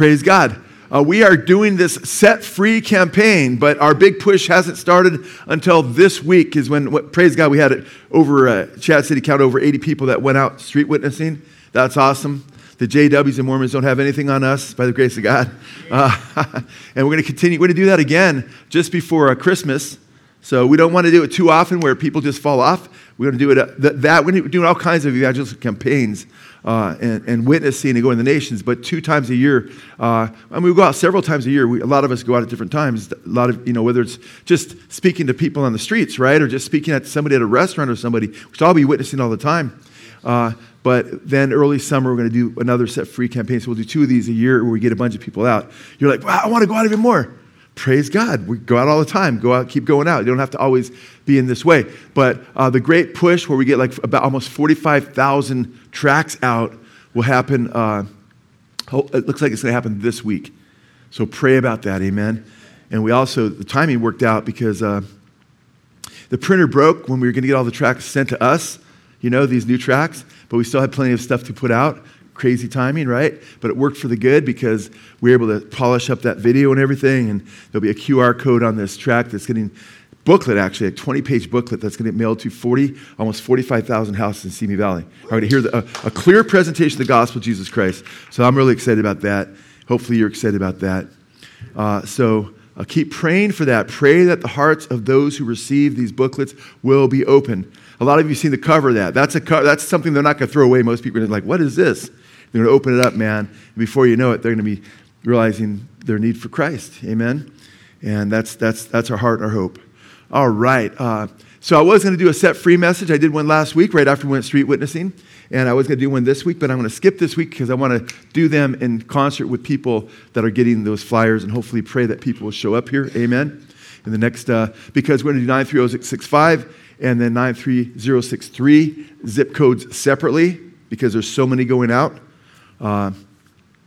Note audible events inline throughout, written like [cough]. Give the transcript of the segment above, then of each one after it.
Praise God. Uh, we are doing this set free campaign, but our big push hasn't started until this week, is when, what, praise God, we had it over uh, Chad City Count over 80 people that went out street witnessing. That's awesome. The JWs and Mormons don't have anything on us by the grace of God. [laughs] Uh, [laughs] and we're going to continue. We're going to do that again just before uh, Christmas. So we don't want to do it too often where people just fall off. We're going to do it uh, that, that. We're doing all kinds of evangelistic campaigns uh, and, and, witnessing and going to the nations, but two times a year. Uh, I mean, we go out several times a year. We, a lot of us go out at different times. A lot of, you know, whether it's just speaking to people on the streets, right, or just speaking at somebody at a restaurant or somebody, should all be witnessing all the time. Uh, but then early summer, we're going to do another set free campaign. So we'll do two of these a year where we get a bunch of people out. You're like, wow, I want to go out even more. Praise God. We go out all the time. Go out, keep going out. You don't have to always be in this way. But uh, the great push where we get like about almost 45,000 tracks out will happen. Uh, it looks like it's going to happen this week. So pray about that. Amen. And we also, the timing worked out because uh, the printer broke when we were going to get all the tracks sent to us, you know, these new tracks, but we still had plenty of stuff to put out crazy timing, right? But it worked for the good because we were able to polish up that video and everything. And there'll be a QR code on this track that's getting booklet actually, a 20 page booklet that's going to get mailed to 40, almost 45,000 houses in Simi Valley. All right, hear a, a, clear presentation of the gospel of Jesus Christ. So I'm really excited about that. Hopefully you're excited about that. Uh, so uh, keep praying for that. Pray that the hearts of those who receive these booklets will be open. A lot of you have seen the cover of that. That's, a co- that's something they're not going to throw away. Most people are like, what is this? They're going to open it up, man. And before you know it, they're going to be realizing their need for Christ. Amen? And that's, that's, that's our heart and our hope. All right. Uh, so I was going to do a set free message. I did one last week right after we went street witnessing. And I was going to do one this week, but I'm going to skip this week because I want to do them in concert with people that are getting those flyers and hopefully pray that people will show up here. Amen. In the next, uh, because we're going to do 93065 and then 93063 zip codes separately because there's so many going out. Uh,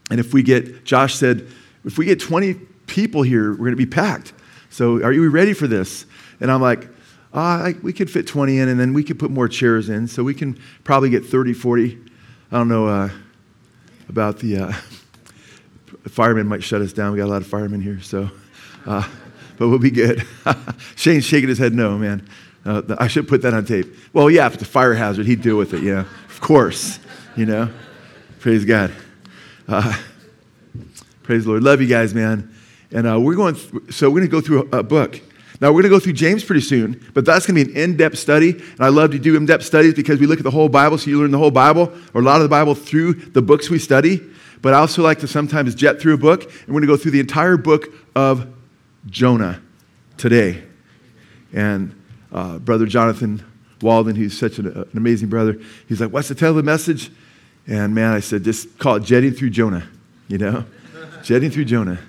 and if we get, Josh said, if we get 20 people here, we're going to be packed. So are you ready for this? And I'm like, uh, I, we could fit 20 in, and then we could put more chairs in. So we can probably get 30, 40. I don't know uh, about the uh, [laughs] firemen might shut us down. We got a lot of firemen here, so uh, [laughs] but we'll be good. [laughs] Shane's shaking his head no, man. Uh, I should put that on tape. Well, yeah, if it's a fire hazard, he'd deal with it. Yeah, of course. You know. Praise God. Uh, praise the Lord. Love you guys, man. And uh, we're going, th- so we're going to go through a, a book. Now, we're going to go through James pretty soon, but that's going to be an in depth study. And I love to do in depth studies because we look at the whole Bible, so you learn the whole Bible, or a lot of the Bible through the books we study. But I also like to sometimes jet through a book, and we're going to go through the entire book of Jonah today. And uh, Brother Jonathan Walden, who's such an, an amazing brother, he's like, What's the title of the message? And man, I said, just call it jetting through Jonah, you know? [laughs] jetting through Jonah.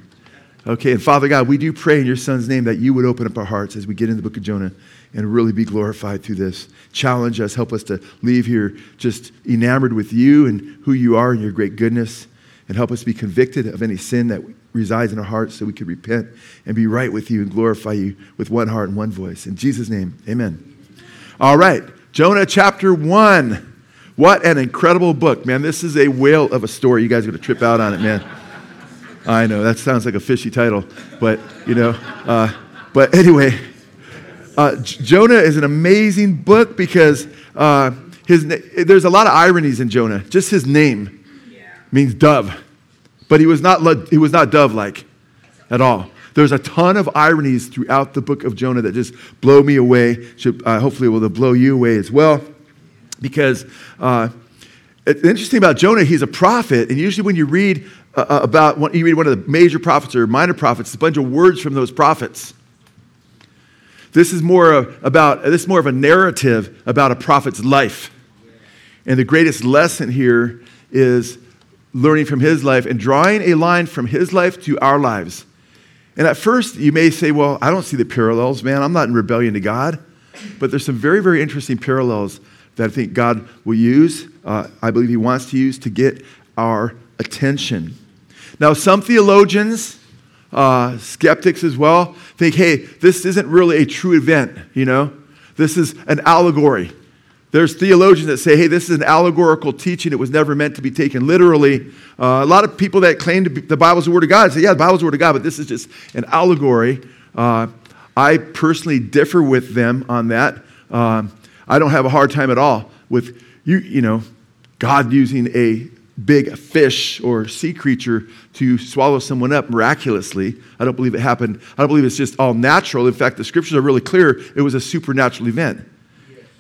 Okay, and Father God, we do pray in your Son's name that you would open up our hearts as we get in the book of Jonah and really be glorified through this. Challenge us, help us to leave here just enamored with you and who you are and your great goodness, and help us be convicted of any sin that resides in our hearts so we could repent and be right with you and glorify you with one heart and one voice. In Jesus' name, amen. All right, Jonah chapter 1. What an incredible book, man. This is a whale of a story. You guys are going to trip out on it, man. I know, that sounds like a fishy title, but, you know, uh, but anyway, uh, Jonah is an amazing book because uh, his, there's a lot of ironies in Jonah. Just his name means dove, but he was not, he was not dove like at all. There's a ton of ironies throughout the book of Jonah that just blow me away. Should, uh, hopefully, will blow you away as well because uh, it's interesting about Jonah, he's a prophet, and usually when you read uh, uh about you read one of the major prophets or minor prophets, it's a bunch of words from those prophets. This is more of, about this is more of a narrative about a prophet's life. And the greatest lesson here is learning from his life and drawing a line from his life to our lives. And at first, you may say, Well, I don't see the parallels, man. I'm not in rebellion to God. But there's some very, very interesting parallels that I think God will use, uh, I believe He wants to use to get our attention. Now, some theologians, uh, skeptics as well, think, hey, this isn't really a true event, you know? This is an allegory. There's theologians that say, hey, this is an allegorical teaching. It was never meant to be taken literally. Uh, a lot of people that claim to be, the Bible's the Word of God say, yeah, the Bible's the Word of God, but this is just an allegory. Uh, I personally differ with them on that. Um, I don't have a hard time at all with you, you know, God using a big fish or sea creature to swallow someone up miraculously. I don't believe it happened. I don't believe it's just all natural. In fact, the scriptures are really clear. It was a supernatural event.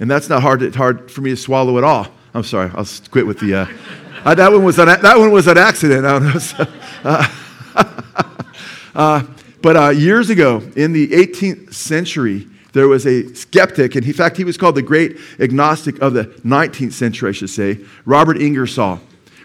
And that's not hard, to, hard for me to swallow at all. I'm sorry, I'll quit with the. Uh, that, one was an, that one was an accident. I don't know. [laughs] Uh, [laughs] uh, but uh, years ago, in the 18th century, there was a skeptic, and in fact, he was called the great agnostic of the 19th century, I should say, Robert Ingersoll.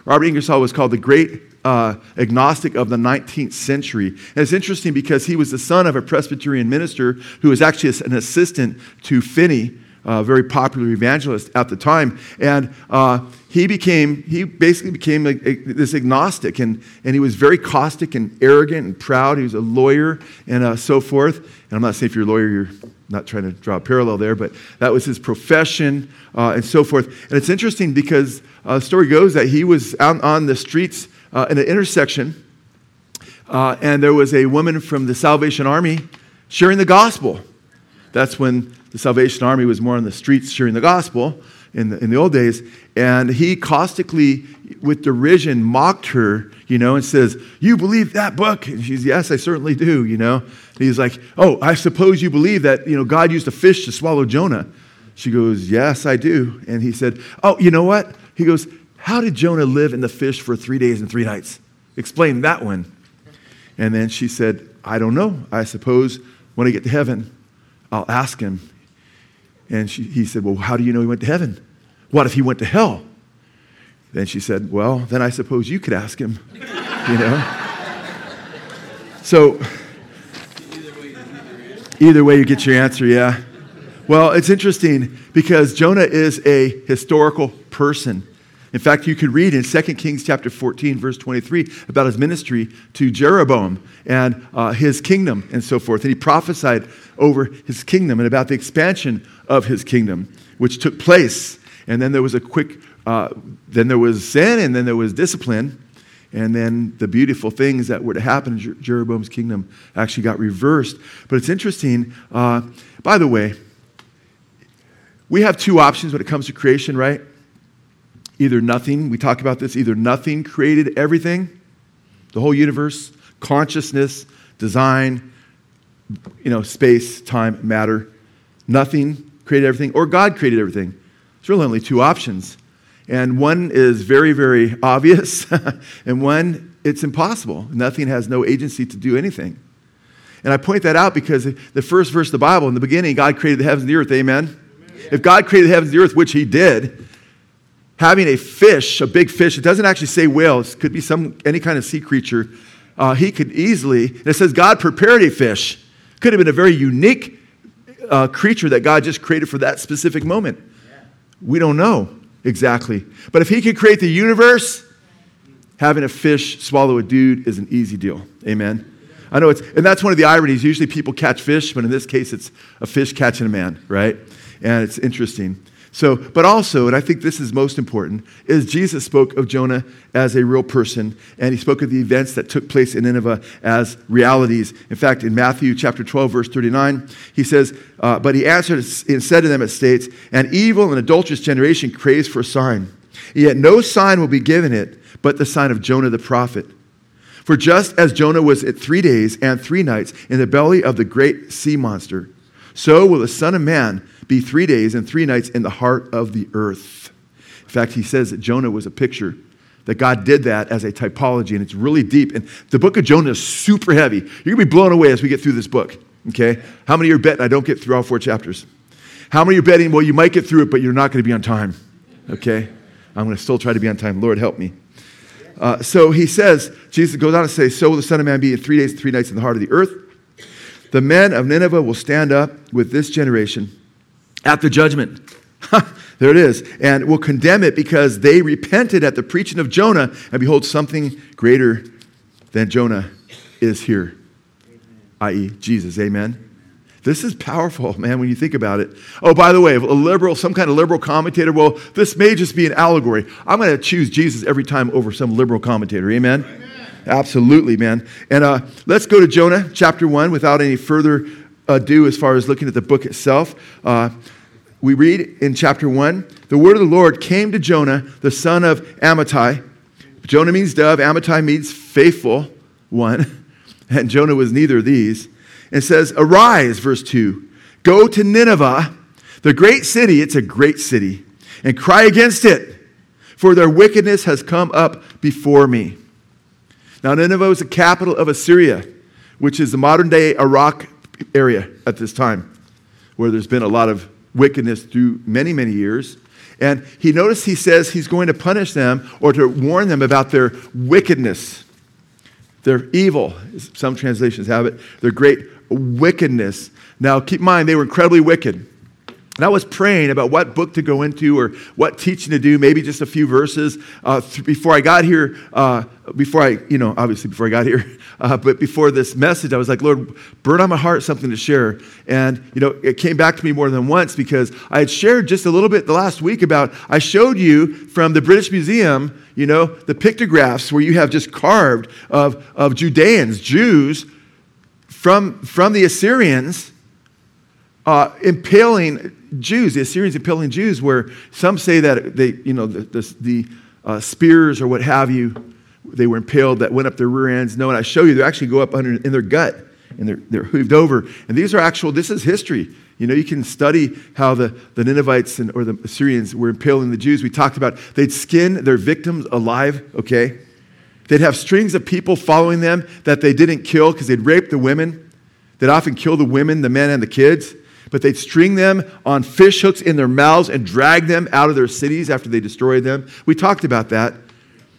Robert Ingersoll was called the great uh, agnostic of the 19th century. And it's interesting because he was the son of a Presbyterian minister who was actually an assistant to Finney, a very popular evangelist at the time. And uh, he became, he basically became a, a, this agnostic, and, and he was very caustic and arrogant and proud. He was a lawyer and uh, so forth. And I'm not saying if you're a lawyer, you're not trying to draw a parallel there, but that was his profession uh, and so forth. And it's interesting because uh, the story goes that he was out on the streets uh, in an intersection, uh, and there was a woman from the Salvation Army sharing the gospel. That's when the Salvation Army was more on the streets sharing the gospel in the, in the old days. And he caustically, with derision, mocked her, you know, and says, You believe that book? And she's, Yes, I certainly do, you know. And he's like, Oh, I suppose you believe that, you know, God used a fish to swallow Jonah. She goes, Yes, I do. And he said, Oh, you know what? He goes, How did Jonah live in the fish for three days and three nights? Explain that one. And then she said, I don't know. I suppose when I get to heaven, I'll ask him. And she, he said, Well, how do you know he went to heaven? What if he went to hell? Then she said, Well, then I suppose you could ask him, you know? So, either way, you get your answer, yeah. Well, it's interesting because Jonah is a historical person. In fact, you could read in 2 Kings chapter 14, verse 23, about his ministry to Jeroboam and uh, his kingdom and so forth. And he prophesied over his kingdom and about the expansion of his kingdom, which took place. And then there was a quick, uh, then there was sin, and then there was discipline. And then the beautiful things that were to happen in Jer- Jeroboam's kingdom actually got reversed. But it's interesting. Uh, by the way, we have two options when it comes to creation, right? Either nothing, we talk about this, either nothing created everything, the whole universe, consciousness, design, you know, space, time, matter. Nothing created everything, or God created everything. There's really only two options. And one is very, very obvious, [laughs] and one, it's impossible. Nothing has no agency to do anything. And I point that out because the first verse of the Bible, in the beginning, God created the heavens and the earth. Amen? Amen. If God created the heavens and the earth, which He did, having a fish, a big fish, it doesn't actually say whale, it could be some, any kind of sea creature. Uh, he could easily, it says God prepared a fish. Could have been a very unique uh, creature that God just created for that specific moment. We don't know exactly. But if He could create the universe, having a fish swallow a dude is an easy deal. Amen. I know it's, and that's one of the ironies. Usually people catch fish, but in this case, it's a fish catching a man, right? And it's interesting. So, but also, and I think this is most important, is Jesus spoke of Jonah as a real person, and he spoke of the events that took place in Nineveh as realities. In fact, in Matthew chapter 12, verse 39, he says, uh, But he answered and said to them, it states, An evil and adulterous generation craves for a sign, yet no sign will be given it but the sign of Jonah the prophet. For just as Jonah was at three days and three nights in the belly of the great sea monster, so will the Son of Man be three days and three nights in the heart of the earth. In fact, he says that Jonah was a picture, that God did that as a typology, and it's really deep. And the book of Jonah is super heavy. You're going to be blown away as we get through this book, okay? How many are betting I don't get through all four chapters? How many are betting, well, you might get through it, but you're not going to be on time, okay? I'm going to still try to be on time. Lord, help me. Uh, so he says, Jesus goes on to say, So will the Son of Man be in three days and three nights in the heart of the earth. The men of Nineveh will stand up with this generation at the judgment. there it is. And will condemn it because they repented at the preaching of Jonah, and behold, something greater than Jonah is here, i.e., Jesus. Amen. This is powerful, man, when you think about it. Oh, by the way, a liberal, some kind of liberal commentator, well, this may just be an allegory. I'm going to choose Jesus every time over some liberal commentator. Amen? Amen. Absolutely, man. And uh, let's go to Jonah chapter 1 without any further ado as far as looking at the book itself. Uh, we read in chapter 1 the word of the Lord came to Jonah, the son of Amittai. Jonah means dove, Amittai means faithful one. [laughs] And Jonah was neither of these. And says, Arise, verse 2, go to Nineveh, the great city, it's a great city, and cry against it, for their wickedness has come up before me. Now, Nineveh was the capital of Assyria, which is the modern day Iraq area at this time, where there's been a lot of wickedness through many, many years. And he noticed he says he's going to punish them or to warn them about their wickedness, their evil. Some translations have it, their great wickedness. Now, keep in mind, they were incredibly wicked. And I was praying about what book to go into or what teaching to do, maybe just a few verses. Uh, th- before I got here, uh, before I, you know, obviously before I got here, [laughs] uh, but before this message, I was like, Lord, burn on my heart something to share. And, you know, it came back to me more than once because I had shared just a little bit the last week about, I showed you from the British Museum, you know, the pictographs where you have just carved of, of Judeans, Jews from, from the Assyrians uh, impaling Jews, the Assyrians impaling Jews, where some say that they, you know, the, the, the uh, spears or what have you, they were impaled that went up their rear ends. No, and I show you, they actually go up under in their gut and they're, they're hooved over. And these are actual, this is history. You know, you can study how the, the Ninevites and, or the Assyrians were impaling the Jews. We talked about they'd skin their victims alive, okay? They'd have strings of people following them that they didn't kill because they'd rape the women. They'd often kill the women, the men, and the kids but they'd string them on fish hooks in their mouths and drag them out of their cities after they destroyed them. We talked about that.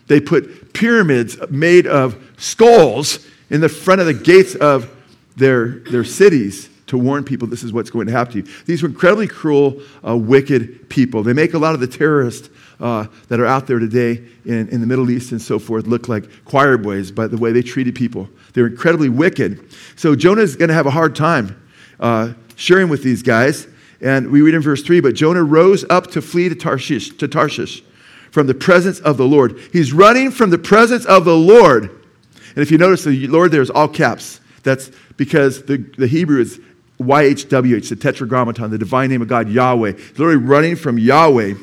They put pyramids made of skulls in the front of the gates of their, their cities to warn people this is what's going to happen to you. These were incredibly cruel, uh, wicked people. They make a lot of the terrorists uh, that are out there today in, in the Middle East and so forth look like choir boys by the way they treated people. They're incredibly wicked. So Jonah is going to have a hard time uh, sharing with these guys. And we read in verse 3 But Jonah rose up to flee to Tarshish, to Tarshish from the presence of the Lord. He's running from the presence of the Lord. And if you notice, the Lord there's all caps. That's because the, the Hebrew is YHWH, the tetragrammaton, the divine name of God, Yahweh. He's literally running from Yahweh.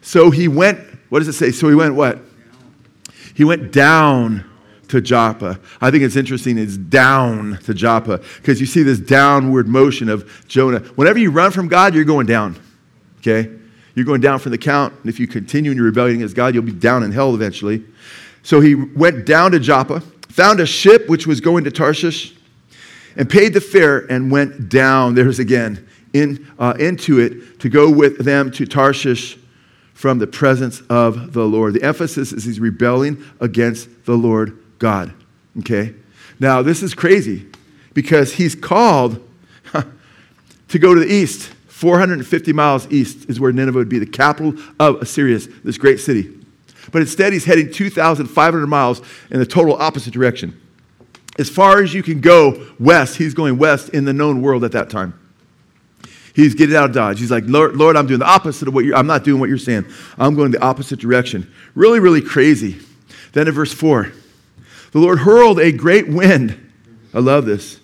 So he went, what does it say? So he went what? He went down to Joppa. I think it's interesting, it's down to Joppa because you see this downward motion of Jonah. Whenever you run from God, you're going down, okay? You're going down from the count. And if you continue in your rebellion against God, you'll be down in hell eventually. So he went down to Joppa, found a ship which was going to Tarshish, and paid the fare and went down, there's again, in, uh, into it to go with them to Tarshish from the presence of the Lord. The emphasis is he's rebelling against the Lord God. Okay? Now, this is crazy because he's called [laughs] to go to the east. 450 miles east is where Nineveh would be, the capital of Assyria, this great city. But instead, he's heading 2,500 miles in the total opposite direction. As far as you can go west, he's going west in the known world at that time. He's getting out of Dodge. He's like, Lord, Lord I'm doing the opposite of what you're, I'm not doing what you're saying. I'm going the opposite direction. Really, really crazy. Then in verse 4, the Lord hurled a great wind. I love this.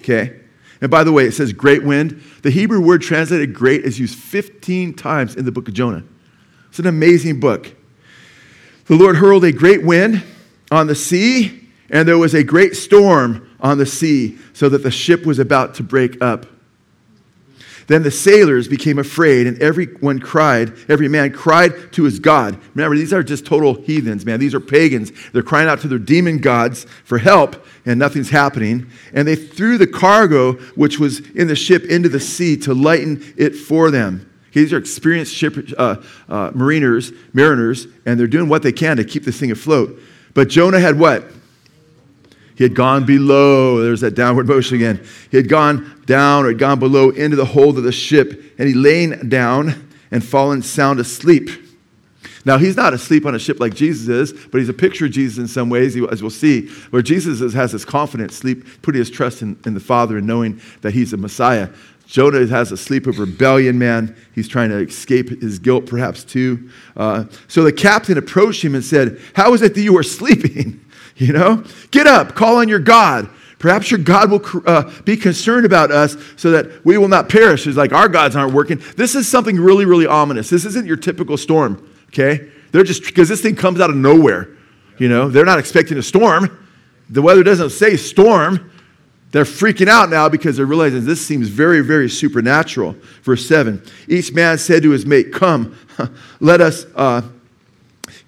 Okay? And by the way, it says great wind. The Hebrew word translated great is used 15 times in the book of Jonah. It's an amazing book. The Lord hurled a great wind on the sea, and there was a great storm on the sea, so that the ship was about to break up. Then the sailors became afraid, and everyone cried, every man cried to his God. Remember, these are just total heathens, man. These are pagans. They're crying out to their demon gods for help, and nothing's happening. And they threw the cargo, which was in the ship, into the sea to lighten it for them. Okay, these are experienced ship, uh, uh, mariners, mariners, and they're doing what they can to keep this thing afloat. But Jonah had what? He had gone below. There's that downward motion again. He had gone down or had gone below into the hold of the ship, and he lain down and fallen sound asleep. Now, he's not asleep on a ship like Jesus is, but he's a picture of Jesus in some ways, as we'll see, where Jesus has his confidence, sleep, putting his trust in, in the Father and knowing that he's a Messiah. Jonah has a sleep of rebellion, man. He's trying to escape his guilt, perhaps, too. Uh, so the captain approached him and said, How is it that you are [laughs] sleeping? [laughs] You know, get up, call on your God. Perhaps your God will uh, be concerned about us so that we will not perish. It's like our gods aren't working. This is something really, really ominous. This isn't your typical storm, okay? They're just, because this thing comes out of nowhere. You know, they're not expecting a storm. The weather doesn't say storm. They're freaking out now because they're realizing this seems very, very supernatural. Verse 7 Each man said to his mate, Come, [laughs] let us uh,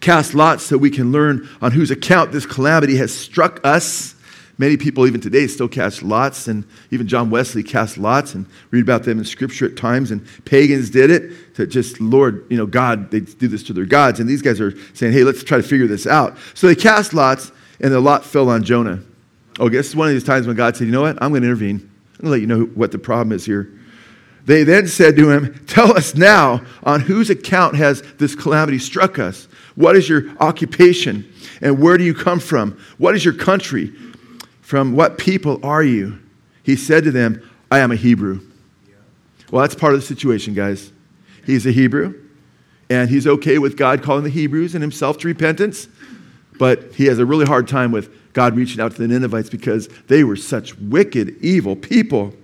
cast lots so we can learn on whose account this calamity has struck us. Many people, even today, still cast lots, and even John Wesley cast lots and read about them in Scripture at times. And pagans did it to just, Lord, you know, God, they do this to their gods. And these guys are saying, hey, let's try to figure this out. So they cast lots, and the lot fell on Jonah. Oh, guess one of these times when God said, you know what? I'm going to intervene. I'm going to let you know what the problem is here. They then said to him, Tell us now on whose account has this calamity struck us? What is your occupation? And where do you come from? What is your country? From what people are you? He said to them, I am a Hebrew. Well, that's part of the situation, guys. He's a Hebrew, and he's okay with God calling the Hebrews and himself to repentance, but he has a really hard time with God reaching out to the Ninevites because they were such wicked, evil people.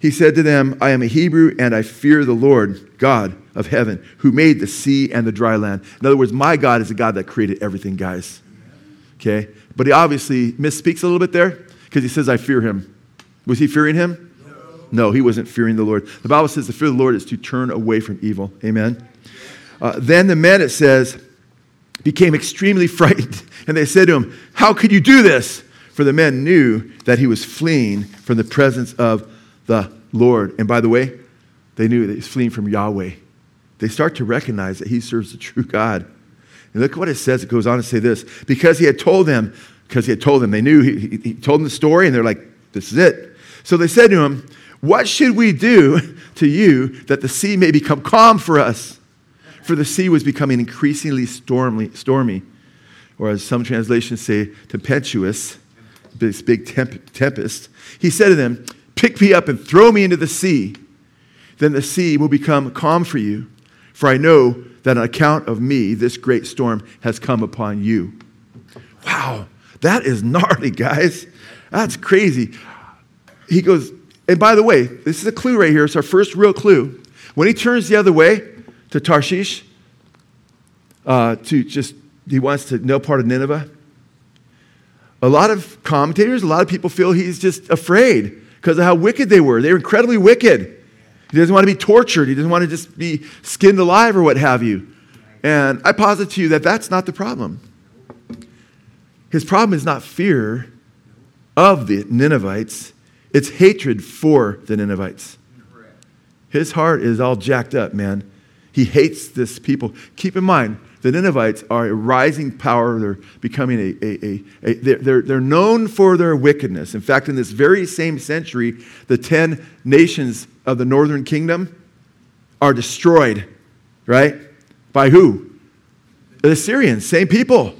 He said to them, I am a Hebrew and I fear the Lord, God of heaven, who made the sea and the dry land. In other words, my God is a God that created everything, guys. Okay? But he obviously misspeaks a little bit there because he says, I fear him. Was he fearing him? No. no, he wasn't fearing the Lord. The Bible says the fear of the Lord is to turn away from evil. Amen. Uh, then the men, it says, became extremely [laughs] frightened and they said to him, How could you do this? For the men knew that he was fleeing from the presence of the Lord. And by the way, they knew that he's fleeing from Yahweh. They start to recognize that he serves the true God. And look what it says. It goes on to say this because he had told them, because he had told them, they knew, he, he, he told them the story, and they're like, This is it. So they said to him, What should we do [laughs] to you that the sea may become calm for us? For the sea was becoming increasingly stormy. stormy or as some translations say, tempestuous, this big temp- tempest, he said to them, Pick me up and throw me into the sea. Then the sea will become calm for you, for I know that on account of me, this great storm has come upon you. Wow, that is gnarly, guys. That's crazy. He goes, and by the way, this is a clue right here. It's our first real clue. When he turns the other way to Tarshish, uh, to just he wants to no part of Nineveh. A lot of commentators, a lot of people feel he's just afraid because of how wicked they were. They were incredibly wicked. He doesn't want to be tortured. He doesn't want to just be skinned alive or what have you. And I posit to you that that's not the problem. His problem is not fear of the Ninevites, it's hatred for the Ninevites. His heart is all jacked up, man. He hates this people. Keep in mind, the Ninevites are a rising power. They're becoming a, a, a, a they're, they're, known for their wickedness. In fact, in this very same century, the 10 nations of the northern kingdom are destroyed, right? By who? The Assyrians, same people.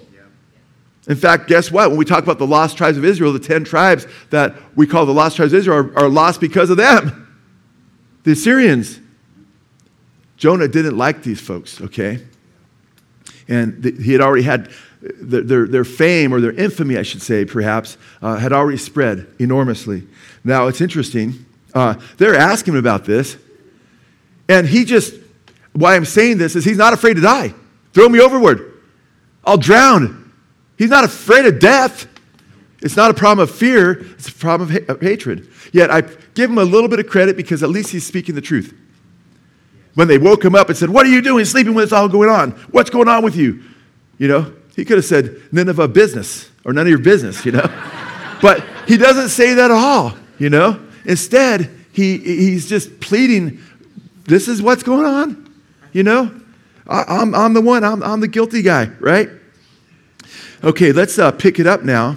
In fact, guess what? When we talk about the lost tribes of Israel, the 10 tribes that we call the lost tribes of Israel are, are lost because of them. The Assyrians. Jonah didn't like these folks, okay? And he had already had their, their, their, fame or their infamy, I should say, perhaps, uh, had already spread enormously. Now, it's interesting. Uh, they're asking him about this. And he just, why I'm saying this is he's not afraid to die. Throw me overboard. I'll drown. He's not afraid of death. It's not a problem of fear, it's a problem of, ha- of hatred. Yet I give him a little bit of credit because at least he's speaking the truth when they woke him up and said, What are you doing sleeping when it's all going on? What's going on with you? You know, he could have said, None of our business or none of your business, you know. [laughs] but he doesn't say that at all, you know. Instead, he, he's just pleading, This is what's going on, you know. I, am I'm, I'm the one, I'm, I'm the guilty guy, right? Okay, let's uh, pick it up now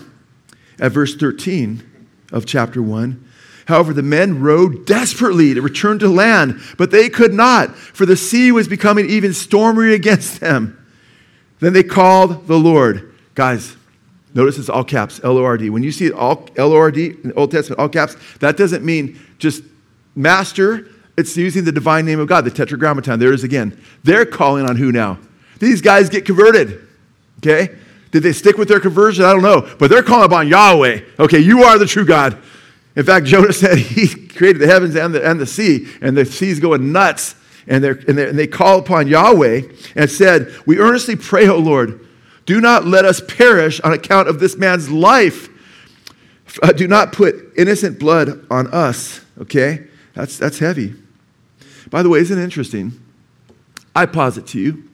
at verse 13 of chapter 1. However, the men rowed desperately to return to land, but they could not, for the sea was becoming even stormier against them. Then they called the Lord. Guys, notice it's all caps, L O R D. When you see all L O R D in the Old Testament, all caps, that doesn't mean just master. It's using the divine name of God, the tetragrammaton. There it is again. They're calling on who now? These guys get converted. Okay? Did they stick with their conversion? I don't know. But they're calling upon Yahweh. Okay, you are the true God. In fact, Jonah [laughs] said he created the heavens and the, and the sea, and the sea's going nuts. And, and, and they call upon Yahweh and said, We earnestly pray, O Lord, do not let us perish on account of this man's life. Uh, do not put innocent blood on us. Okay? That's, that's heavy. By the way, isn't it interesting? I posit to you,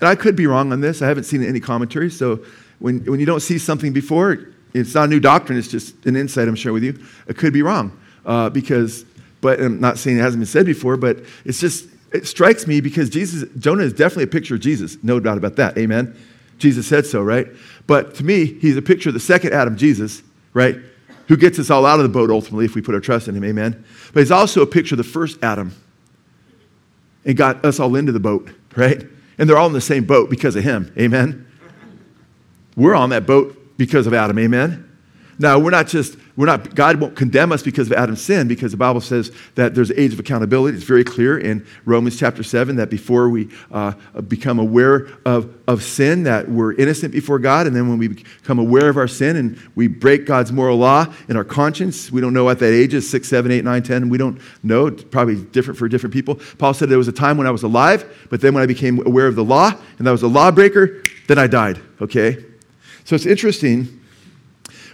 and I could be wrong on this. I haven't seen any commentary, So when, when you don't see something before, it's not a new doctrine, it's just an insight I'm sharing with you. It could be wrong. Uh, because, but I'm not saying it hasn't been said before, but it's just, it strikes me because Jesus, Jonah is definitely a picture of Jesus. No doubt about that. Amen. Jesus said so, right? But to me, he's a picture of the second Adam, Jesus, right? Who gets us all out of the boat ultimately if we put our trust in him. Amen. But he's also a picture of the first Adam and got us all into the boat, right? And they're all in the same boat because of him. Amen. We're on that boat because of Adam. Amen. Now, we're not just, we're not, God won't condemn us because of Adam's sin, because the Bible says that there's an age of accountability. It's very clear in Romans chapter 7 that before we uh, become aware of, of sin, that we're innocent before God. And then when we become aware of our sin and we break God's moral law in our conscience, we don't know what that age is 6, 7, 8, 9, 10. We don't know. It's probably different for different people. Paul said there was a time when I was alive, but then when I became aware of the law and I was a lawbreaker, then I died. Okay? So it's interesting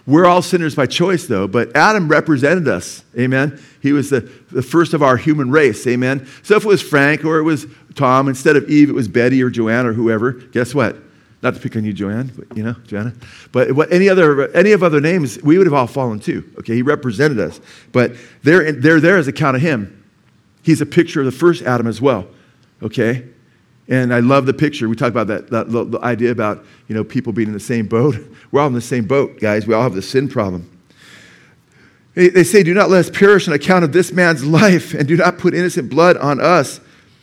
we're all sinners by choice, though, but Adam represented us. Amen. He was the, the first of our human race. Amen. So if it was Frank or it was Tom, instead of Eve, it was Betty or Joanne or whoever, guess what? Not to pick on you, Joanne, but you know, Joanna. But what, any other any of other names, we would have all fallen too. Okay, he represented us. But they're, they're there as a count of him. He's a picture of the first Adam as well. Okay? And I love the picture. We talk about that, that the, idea about you know people being in the same boat. [laughs] We're all in the same boat, guys. We all have the sin problem. They, they say, "Do not let us perish on account of this man's life, and do not put innocent blood on us."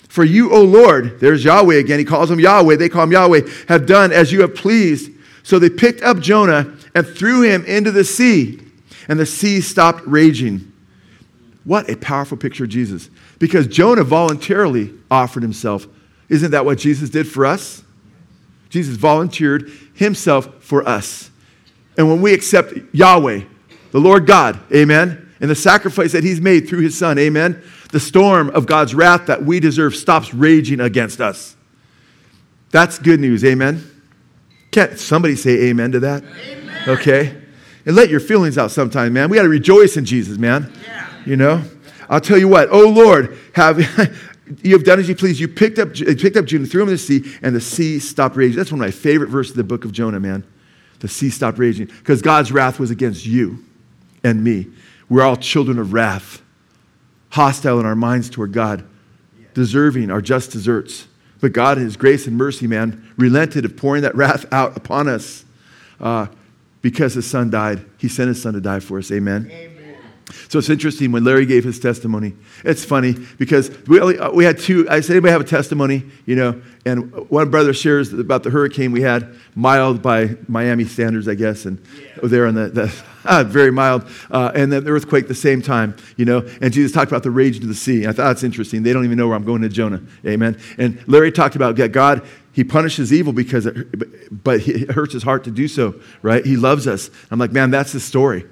For you, O Lord, there's Yahweh again. He calls him Yahweh. They call him Yahweh. Have done as you have pleased. So they picked up Jonah and threw him into the sea, and the sea stopped raging. What a powerful picture of Jesus. Because Jonah voluntarily offered himself isn't that what Jesus did for us? Jesus volunteered himself for us. And when we accept Yahweh, the Lord God, amen, and the sacrifice that he's made through his son, amen, the storm of God's wrath that we deserve stops raging against us. That's good news, amen. Can't somebody say amen to that? Amen. Okay? And let your feelings out sometime, man. We got to rejoice in Jesus, man. Yeah. You know? I'll tell you what, oh Lord, have [laughs] you have done as you please. You picked up, picked up Jonah, threw him in the sea, and the sea stopped raging. That's one of my favorite verses of the book of Jonah, man. The sea stopped raging because God's wrath was against you and me. We're all children of wrath, hostile in our minds toward God, deserving our just deserts. But God, in His grace and mercy, man, relented of pouring that wrath out upon us uh, because His Son died. He sent His Son to die for us. Amen. Amen. So it's interesting when Larry gave his testimony. It's funny because we, only, uh, we had two. I said, anybody have a testimony? You know, and one brother shares about the hurricane we had, mild by Miami standards, I guess, and yeah. there on the, the uh, [laughs] very mild, uh, and then the earthquake the same time. You know, and Jesus talked about the rage of the sea. I thought that's interesting. They don't even know where I'm going to Jonah. Amen. And Larry talked about God. He punishes evil because, it, but it hurts his heart to do so. Right? He loves us. I'm like, man, that's the story.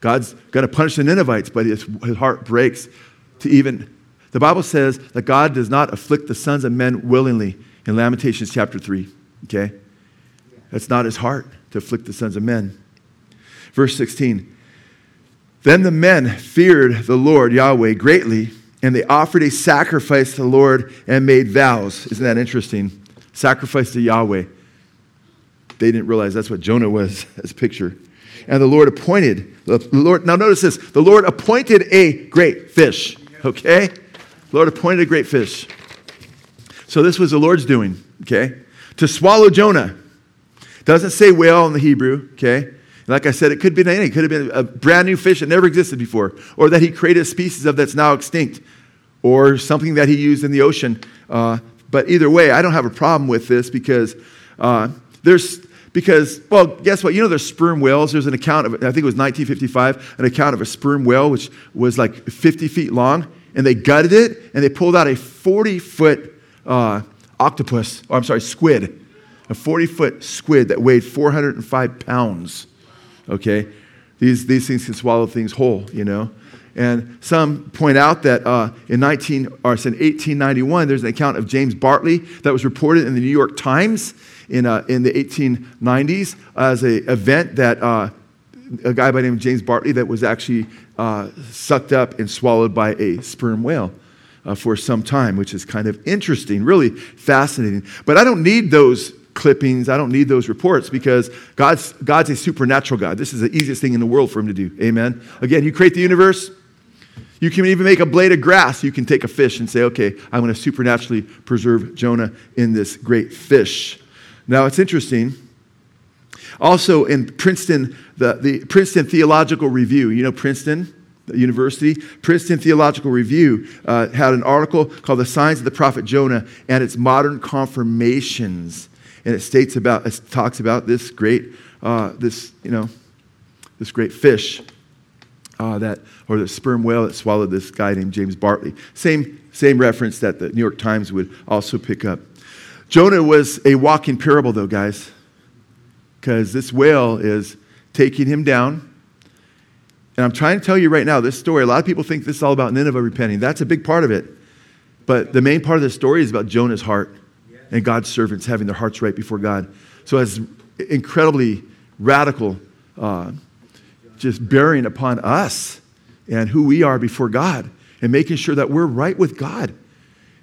God's going to punish the Ninevites, but his, his heart breaks to even. The Bible says that God does not afflict the sons of men willingly in Lamentations chapter 3. Okay? That's not his heart to afflict the sons of men. Verse 16 Then the men feared the Lord Yahweh greatly, and they offered a sacrifice to the Lord and made vows. Isn't that interesting? Sacrifice to Yahweh. They didn't realize that's what Jonah was [laughs] as a picture. And the Lord appointed, the Lord, now notice this, the Lord appointed a great fish, okay? The Lord appointed a great fish. So this was the Lord's doing, okay? To swallow Jonah. Doesn't say whale in the Hebrew, okay? Like I said, it could be anything. It could have been a brand new fish that never existed before, or that he created a species of that's now extinct, or something that he used in the ocean. Uh, but either way, I don't have a problem with this because Uh, there's because, well, guess what? You know, there's sperm whales. There's an account of, I think it was 1955, an account of a sperm whale which was like 50 feet long, and they gutted it and they pulled out a 40 foot uh, octopus, or I'm sorry, squid, a 40 foot squid that weighed 405 pounds. Okay? These, these things can swallow things whole, you know? And some point out that uh, in 19 or in 1891, there's an account of James Bartley that was reported in the New York Times in, uh, in the 1890s as an event that uh, a guy by the name of James Bartley that was actually uh, sucked up and swallowed by a sperm whale. Uh, for some time, which is kind of interesting, really fascinating. But I don't need those clippings. I don't need those reports because God's, God's a supernatural God. This is the easiest thing in the world for him to do. Amen. Again, you create the universe. You can even make a blade of grass. You can take a fish and say, okay, I'm going to supernaturally preserve Jonah in this great fish. Now, it's interesting. Also, in Princeton, the, the Princeton Theological Review, you know Princeton? University, Princeton Theological Review uh, had an article called The Signs of the Prophet Jonah and its Modern Confirmations. And it states about, it talks about this great, uh, this, you know, this great fish uh, that, or the sperm whale that swallowed this guy named James Bartley. Same, same reference that the New York Times would also pick up. Jonah was a walking parable, though, guys, because this whale is taking him down. And I'm trying to tell you right now this story. A lot of people think this is all about Nineveh repenting. That's a big part of it. But the main part of the story is about Jonah's heart and God's servants having their hearts right before God. So it's incredibly radical, uh, just bearing upon us and who we are before God and making sure that we're right with God.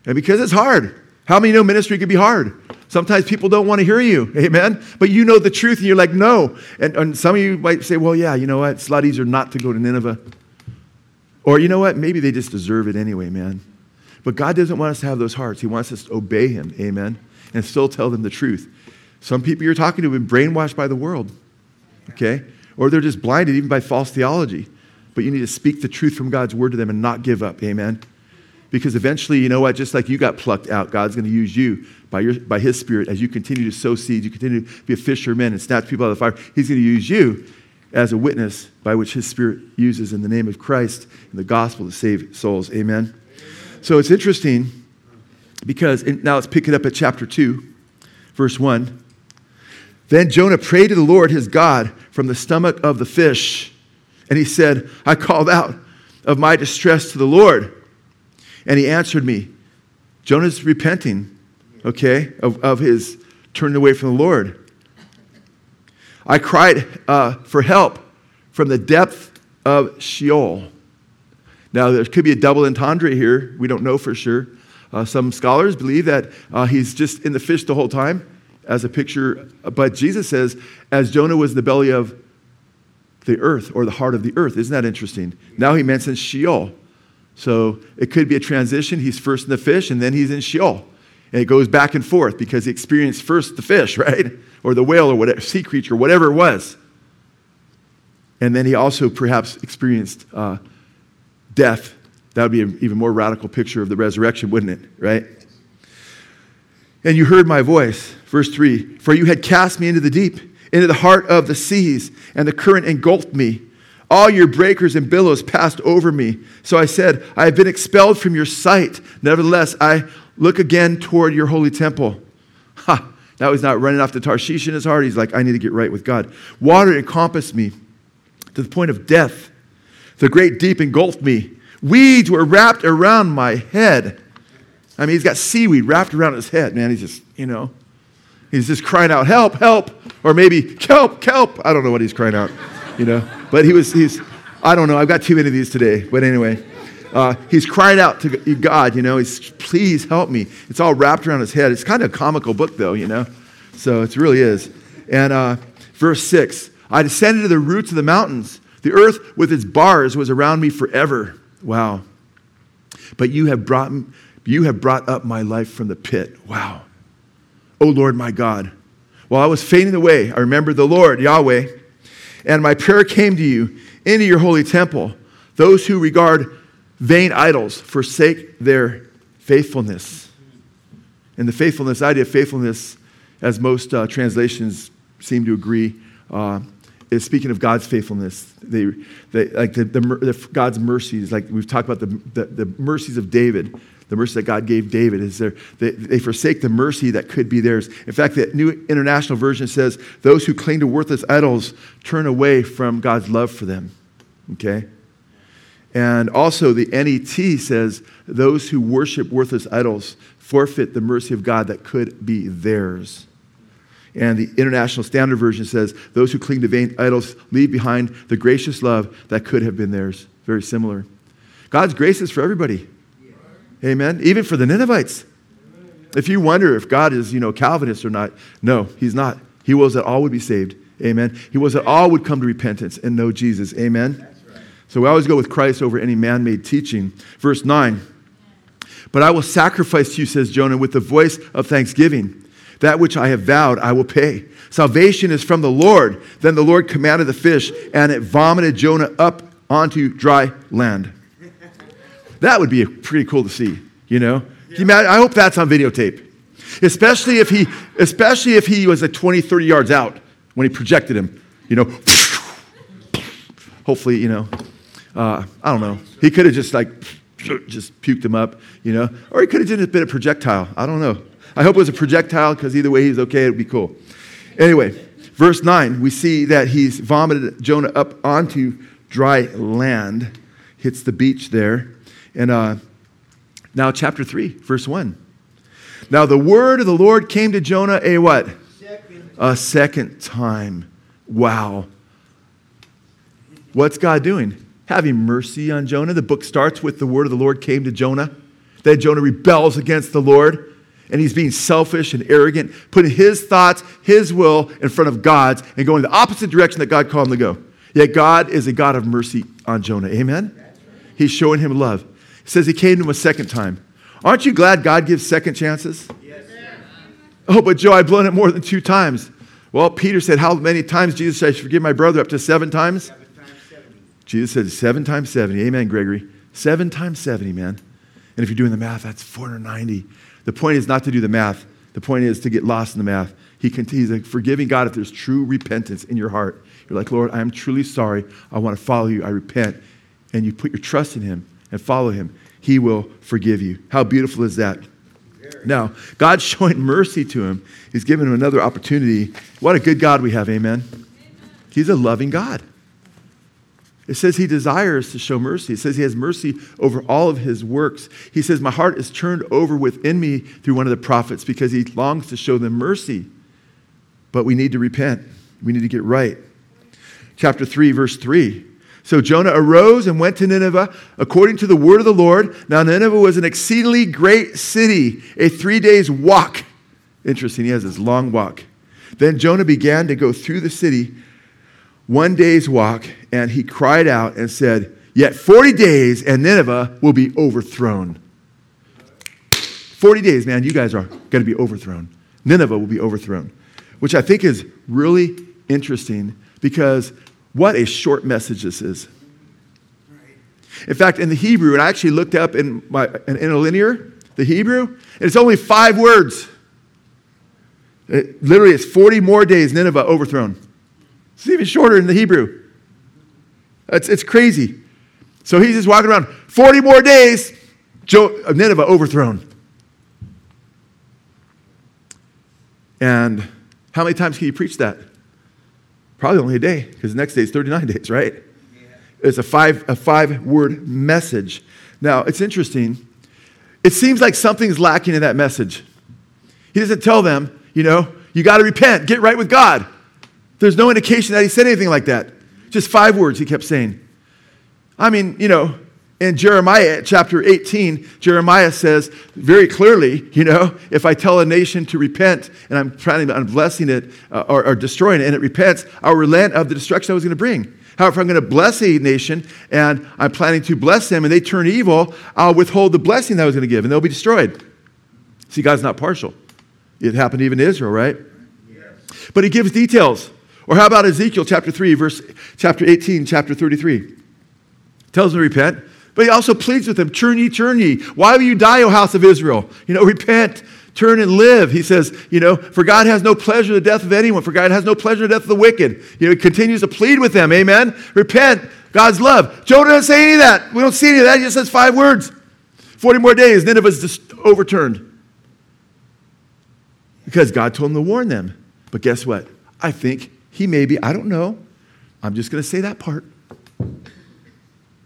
And because it's hard, how many know ministry can be hard? Sometimes people don't want to hear you, [laughs] amen? But you know the truth and you're like, no. And, and some of you might say, well, yeah, you know what? It's a lot easier not to go to Nineveh. Or you know what? Maybe they just deserve it anyway, man. But God doesn't want us to have those hearts. He wants us to obey Him, amen? And still tell them the truth. Some people you're talking to have been brainwashed by the world, okay? Or they're just blinded even by false theology. But you need to speak the truth from God's word to them and not give up, amen? Because eventually, you know what? Just like you got plucked out, God's going to use you by, your, by His Spirit as you continue to sow seeds, you continue to be a fisherman and snatch people out of the fire. He's going to use you as a witness by which His Spirit uses in the name of Christ and the gospel to save souls. Amen. So it's interesting because now let's pick it up at chapter 2, verse 1. Then Jonah prayed to the Lord his God from the stomach of the fish, and he said, I called out of my distress to the Lord and he answered me. Jonah's repenting, okay, of, of his turning away from the Lord. I cried uh, for help from the depth of Sheol. Now, there could be a double entendre here. We don't know for sure. Uh, some scholars believe that uh, he's just in the fish the whole time as a picture. But Jesus says, as Jonah was in the belly of the earth or the heart of the earth. Isn't that interesting? Now he mentions Sheol. So it could be a transition. He's first in the fish and then he's in Sheol. And it goes back and forth because he experienced first the fish, [laughs] right? Or the whale or whatever, sea creature, whatever it was. And then he also perhaps experienced uh, death. That would be an even more radical picture of the resurrection, wouldn't it? Right? And you heard my voice, verse 3 For you had cast me into the deep, into the heart of the seas, and the current engulfed me. All your breakers and billows passed over me. So I said, I have been expelled from your sight. Nevertheless, I look again toward your holy temple. Ha! Now he's not running off to Tarshish in his heart. He's like, I need to get right with God. Water encompassed me to the point of death. The great deep engulfed me. Weeds were wrapped around my head. I mean, he's got seaweed wrapped around his head, man. He's just, you know, he's just crying out, help, help. Or maybe, kelp, kelp. I don't know what he's crying out, you know. But he was, he's, I don't know, I've got too many of these today. But anyway, uh, he's crying out to God, you know, he's, please help me. It's all wrapped around his head. It's kind of a comical book, though, you know. So it really is. And uh, verse 6 I descended to the roots of the mountains. The earth with its bars was around me forever. Wow. But you have brought, you have brought up my life from the pit. Wow. O Lord my God. While I was fading away, I remembered the Lord, Yahweh and my prayer came to you into your holy temple. Those who regard vain idols forsake their faithfulness. And the faithfulness, idea of faithfulness, as most uh, translations seem to agree, uh, is speaking of God's faithfulness. They, they like the, the, the, God's mercies, like we've talked about the, the, the mercies of David the mercy that God gave David is there. They, they, forsake the mercy that could be theirs. In fact, the New International Version says, those who cling to worthless idols turn away from God's love for them. Okay? And also, the NET says, those who worship worthless idols forfeit the mercy of God that could be theirs. And the International Standard Version says, those who cling to vain idols leave behind the gracious love that could have been theirs. Very similar. God's grace is for everybody. Amen. Even for the Ninevites. If you wonder if God is, you know, Calvinist or not, no, he's not. He wills that all would be saved. Amen. He wills that all would come to repentance and know Jesus. Amen. So we always go with Christ over any man made teaching. Verse 9. But I will sacrifice to you, says Jonah, with the voice of thanksgiving. That which I have vowed, I will pay. Salvation is from the Lord. Then the Lord commanded the fish, and it vomited Jonah up onto dry land. That would be pretty cool to see, you know? Yeah. I hope that's on videotape. Especially if he, especially if he was at 20, 30 yards out when he projected him, you know. Hopefully, you know, uh, I don't know. He could have just like, just puked him up, you know, or he could have just been a projectile. I don't know. I hope it was a projectile because either way he's okay, it'd be cool. Anyway, verse 9, we see that he's vomited Jonah up onto dry land, hits the beach there. And uh, now, chapter 3, verse 1. Now, the word of the Lord came to Jonah a what? Second. A second time. Wow. What's God doing? Having mercy on Jonah. The book starts with the word of the Lord came to Jonah. Then Jonah rebels against the Lord and he's being selfish and arrogant, putting his thoughts, his will in front of God's and going the opposite direction that God called him to go. Yet God is a God of mercy on Jonah. Amen? He's showing him love. Says he came to him a second time. Aren't you glad God gives second chances? Yes. Oh, but Joe, I've blown it more than two times. Well, Peter said, How many times Jesus said, I should forgive my brother? Up to seven times? Seven times 70. Jesus said, Seven times 70. Amen, Gregory. Seven times 70, man. And if you're doing the math, that's 490. The point is not to do the math, the point is to get lost in the math. He continues, like, forgiving God if there's true repentance in your heart. You're like, Lord, I am truly sorry. I want to follow you. I repent. And you put your trust in Him and follow him, he will forgive you. How beautiful is that? Now, God's [laughs] showing mercy to him. He's giving him another opportunity. What a good God we have, amen? He's a loving God. It says he desires to show mercy. It says he has mercy over all of his works. He says, My heart is turned over within me through one of the prophets because he longs to show them mercy. But we need to repent, we need to get right. Chapter 3, verse 3 so Jonah arose and went to Nineveh according to the word of the Lord. Now, Nineveh was an exceedingly great city, a three days walk. Interesting, he has this long walk. Then Jonah began to go through the city one day's walk, and he cried out and said, Yet 40 days, and Nineveh will be overthrown. 40 days, man, you guys are going to be overthrown. Nineveh will be overthrown, which I think is really interesting because what a short message this is. In fact, in the Hebrew, and I actually looked up in my in interlinear, the Hebrew, it's only five words. It, literally, it's 40 more days Nineveh overthrown. It's even shorter in the Hebrew. It's, it's crazy. So he's just walking around, 40 more days, uh, Nineveh overthrown. And how many times can you preach that? Probably only a day, because the next day is 39 [laughs] days, right? Yeah. It's a five, a five word message. Now, it's interesting. It seems like something's lacking in that message. He doesn't tell them, you know, you got to repent, get right with God. There's no indication that he said anything like that. Just five words he kept saying. I mean, you know, in Jeremiah chapter 18, Jeremiah says very clearly, you know, if I tell a nation to repent and I'm planning on blessing it uh, or, or, destroying it and it repents, I'll relent of the destruction I was going to bring. However, if I'm going to bless a nation and I'm planning to bless them and they turn evil, I'll withhold the blessing that I was going to give and they'll be destroyed. See, God's not partial. It happened even to Israel, right? Yes. But he gives details. Or how about Ezekiel chapter 3, verse chapter 18, chapter 33? Tells them to repent. But he also pleads with them, turn ye, turn ye. Why will you die, O house of Israel? You know, [laughs] repent, Turn and live. He says, you know, for God has no pleasure in the death of anyone, for God has no pleasure in the death of the wicked. You know, he continues to plead with them. Amen. Repent. God's love. Jonah doesn't say any of that. We don't see any of that. He just says five words. 40 more days, Nineveh's just overturned. Because God told him to warn them. But guess what? I think he may be, I don't know. I'm just going to say that part.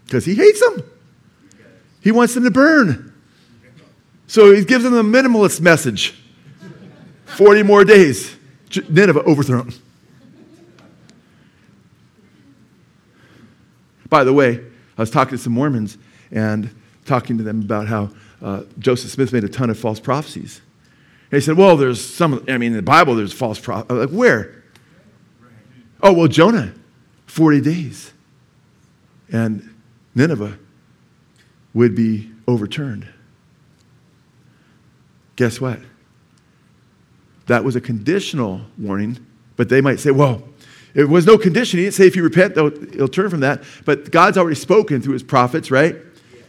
Because he hates them. He wants them to burn. So he gives them the minimalist message 40 more days. Nineveh overthrown. By the way, I was talking to some Mormons and talking to them about how uh, Joseph Smith made a ton of false prophecies. And he said, Well, there's some, I mean, in the Bible, there's false prophecies. Like, where? Oh, well, Jonah, 40 days. And Nineveh would be overturned. Guess what? That was a conditional warning, but they might say, well, it was no condition. He didn't say if you repent, he'll turn from that. But God's already spoken through his prophets, right?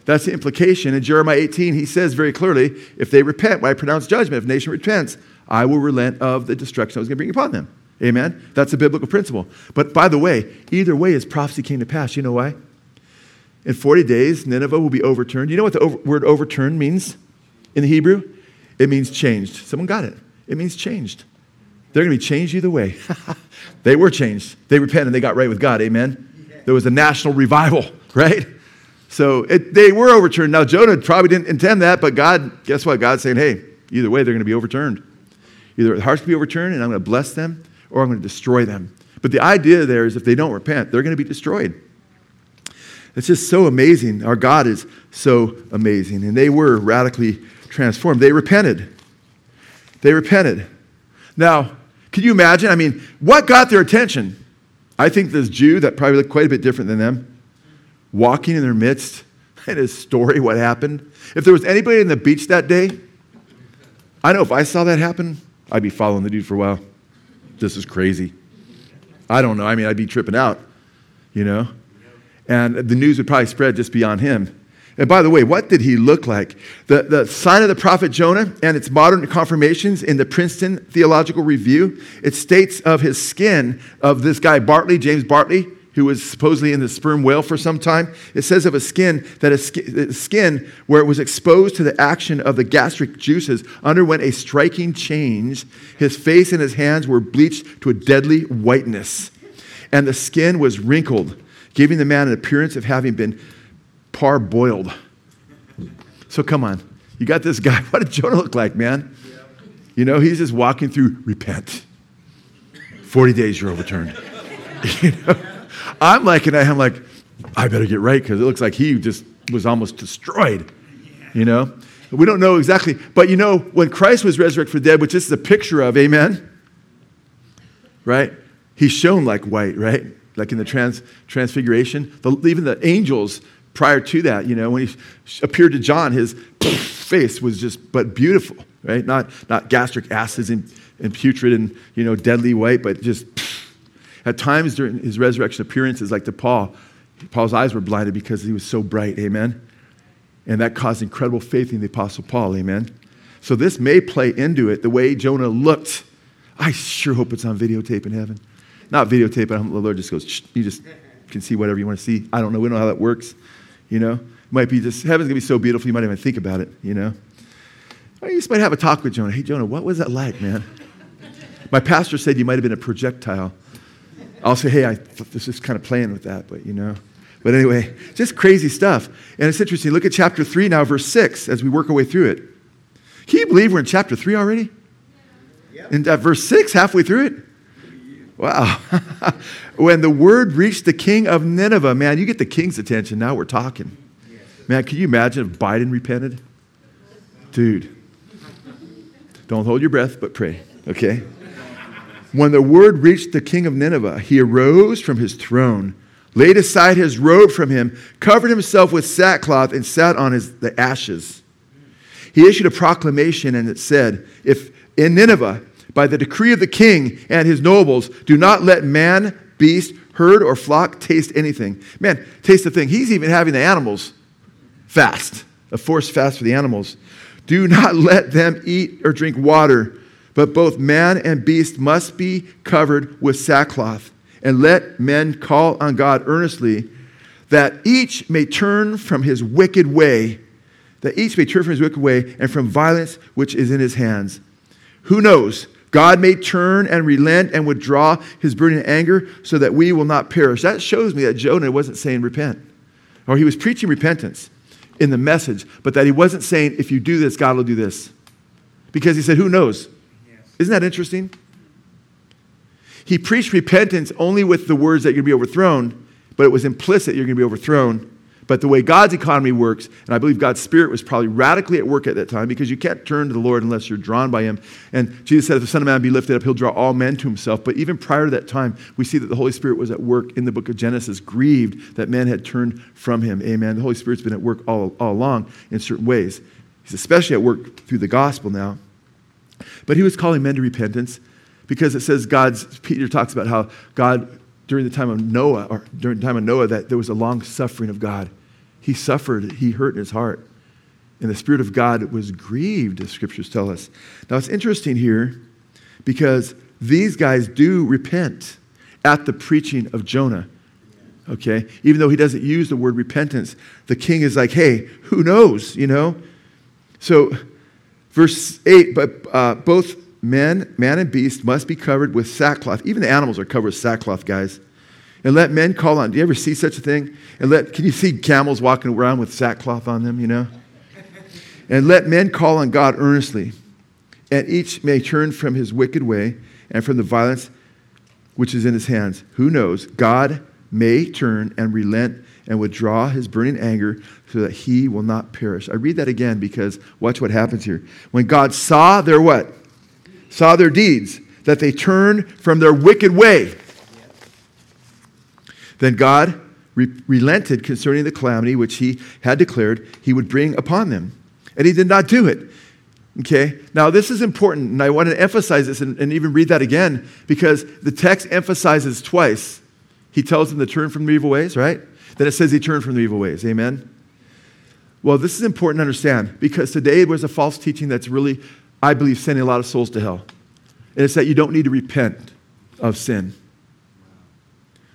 That's the implication. In Jeremiah 18, he says very clearly, if they repent, I pronounce judgment, if nation repents, I will relent of the destruction I was going to bring upon them. Amen? That's a biblical principle. But by the way, either way, his prophecy came to pass. You know why? In 40 days, Nineveh will be overturned. You know what the over, word overturned means in the Hebrew? It means changed. Someone got it. It means changed. They're going to be changed either way. [laughs] they were changed. They repented and they got right with God. Amen? There was a national revival, [laughs] right? So it, they were overturned. Now, Jonah probably didn't intend that, but God, guess what? God's saying, hey, either way, they're going to be overturned. Either the hearts will be overturned and I'm going to bless them, or I'm going to destroy them. But the idea there is if they don't repent, they're going to be destroyed. It's just so amazing. Our God is so amazing. And they were radically transformed. They repented. They repented. Now, can you imagine? I mean, what got their attention? I think this Jew that probably looked quite a bit different than them walking in their midst [laughs] and his story, what happened. If there was anybody in the beach that day, I know if I saw that happen, I'd be following the dude for a while. This is crazy. I don't know. I mean, I'd be tripping out, you know? And the news would probably spread just beyond him. And by the way, what did he look like? The, the sign of the prophet Jonah and its modern confirmations in the Princeton Theological Review, it states of his skin, of this guy Bartley, James Bartley, who was supposedly in the sperm whale for some time. It says of a skin that a skin where it was exposed to the action of the gastric juices underwent a striking change. His face and his hands were bleached to a deadly whiteness, and the skin was wrinkled, giving the man an appearance of having been parboiled. So come on, you got this guy. [laughs] What did Jonah look like, man? You know, he's just walking through, repent. 40 days, you're overturned. [laughs] you know? I'm like, and I'm like, I better get right because it looks like he just was almost destroyed, you know? We don't know exactly, but you know, when Christ was resurrected from the dead, which this is a picture of, amen? Right? He shone like white, right? Like in the trans, transfiguration. The, even the angels prior to that, you know, when he appeared to John, his face was just, but beautiful, right? Not, not gastric acids and, and putrid and, you know, deadly white, but just at times during his resurrection appearances, like to Paul, Paul's eyes were blinded because he was so bright. Amen. And that caused incredible faith in the Apostle Paul. Amen. So this may play into it the way Jonah looked. I sure hope it's on videotape in heaven. Not videotape, but the Lord just goes, you just can see whatever you want to see. I don't know. We don't know how that works. You know, it might be just, heaven's going to be so beautiful, you might even think about it, you know. Or you just might have a talk with Jonah. Hey, Jonah, what was that like, man? My pastor said you might have been a projectile. I'll say, hey, I was just kind of playing with that, but you know. But anyway, just crazy stuff. And it's interesting. Look at chapter 3 now, verse 6, as we work our way through it. Can you believe we're in chapter 3 already? Yep. In uh, verse 6, halfway through it? Wow. [laughs] when the word reached the king of Nineveh, man, you get the king's attention. Now we're talking. Man, can you imagine if Biden repented? Dude. Don't hold your breath, but pray, okay? When the word reached the king of Nineveh, he arose from his throne, laid aside his robe from him, covered himself with sackcloth, and sat on his, the ashes. He issued a proclamation, and it said, If in Nineveh, by the decree of the king and his nobles, do not let man, beast, herd, or flock taste anything. Man, taste the thing. He's even having the animals fast, a forced fast for the animals. Do not [laughs] let them eat or drink water, but both man and beast must be covered with sackcloth. And let men call on God earnestly, that each may turn from his wicked way, that each may turn from his wicked way and from violence which is in his hands. Who knows? God may turn and relent and withdraw his burning anger so that we will not perish. That shows me that Jonah wasn't saying repent, or he was preaching repentance in the message, but that he wasn't saying, if you do this, God will do this. Because he said, who knows? Yes. Isn't that interesting? He preached repentance only with the words that you're going to be overthrown, but it was implicit you're going to be overthrown. But the way God's economy works, and I believe God's Spirit was probably radically at work at that time because you can't turn to the Lord unless you're drawn by Him. And Jesus said, if the Son of Man be lifted up, He'll draw all men to Himself. But even prior to that time, we see that the Holy Spirit was at work in the book of Genesis, grieved that men had turned from Him. Amen. The Holy Spirit's been at work all, all along in certain ways. He's especially at work through the gospel now. But He was calling men to repentance because it says God's, Peter talks about how God, during the time of Noah, or during the time of Noah, that there was a long suffering of God he suffered, he hurt in his heart. And the Spirit of God was grieved, as scriptures tell us. Now, it's interesting here because these guys do repent at the preaching of Jonah. Okay? Even though he doesn't use the word repentance, the king is like, hey, who knows, you know? So, verse 8, but uh, both men, man and beast, must be covered with sackcloth. Even the animals are covered with sackcloth, guys and let men call on. Do you ever see such a thing? And let can you see camels walking around with sackcloth on them, you know? And let men call on God earnestly, and each may turn from his wicked way and from the violence which is in his hands. Who knows? God may turn and relent and withdraw his burning anger so that he will not perish. I read that again because watch what happens here. When God saw their what? Saw their deeds, that they turned from their wicked way then God re- relented concerning the calamity which he had declared he would bring upon them. And he did not do it. Okay? Now, this is important, and I want to emphasize this and, and even read that again because the text emphasizes twice. He tells them to turn from the evil ways, right? Then it says he turned from the evil ways. Amen? Well, this is important to understand because today was a false teaching that's really, I believe, sending a lot of souls to hell. And it's that you don't need to repent of sin.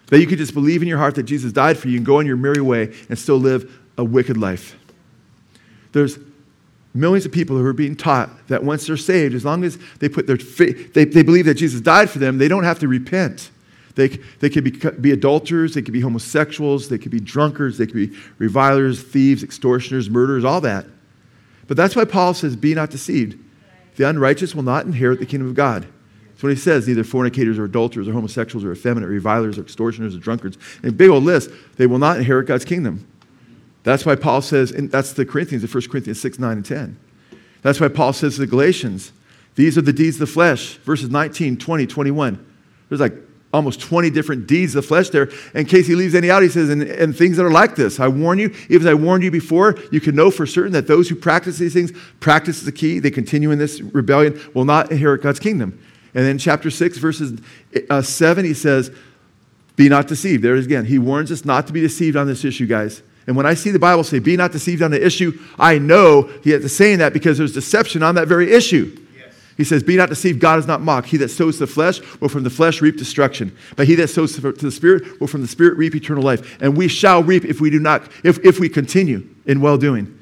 That you could just believe in your heart that Jesus died for you and go on your merry way and still live a wicked life. There's millions of people who are being taught that once they're saved, as long as they put their faith, they, they believe that Jesus died for them, they don't have to repent. They, they could be, be adulterers, they could be homosexuals, they could be drunkards, they could be revilers, thieves, extortioners, murderers, all that. But that's why Paul says, Be not deceived. The unrighteous will not inherit the kingdom of God. That's what he says. Neither fornicators or adulterers or homosexuals or effeminate, revilers or extortioners or drunkards. And big old list. They will not inherit God's kingdom. That's why Paul says, and that's the Corinthians, the 1 Corinthians 6, 9, and 10. That's why Paul says to the Galatians, these are the deeds of the flesh, verses 19, 20, 21. There's like almost 20 different deeds of the flesh there. In case he leaves any out, he says, and, and things that are like this. I warn you, even as I warned you before, you can know for certain that those who practice these things, practice the key, they continue in this rebellion, will not inherit God's kingdom. And then chapter 6, verses uh, 7, he says, Be not deceived. There it is again. He warns us not to be deceived on this issue, guys. And when I see the Bible say, Be not deceived on the issue, I know he is saying that because there's deception on that very issue. He says, Be not deceived, God is not mocked. He that sows the flesh will from the flesh reap destruction. But he that sows to the Spirit will from the Spirit reap eternal life. And we shall reap if we do not, if, if we continue in well doing.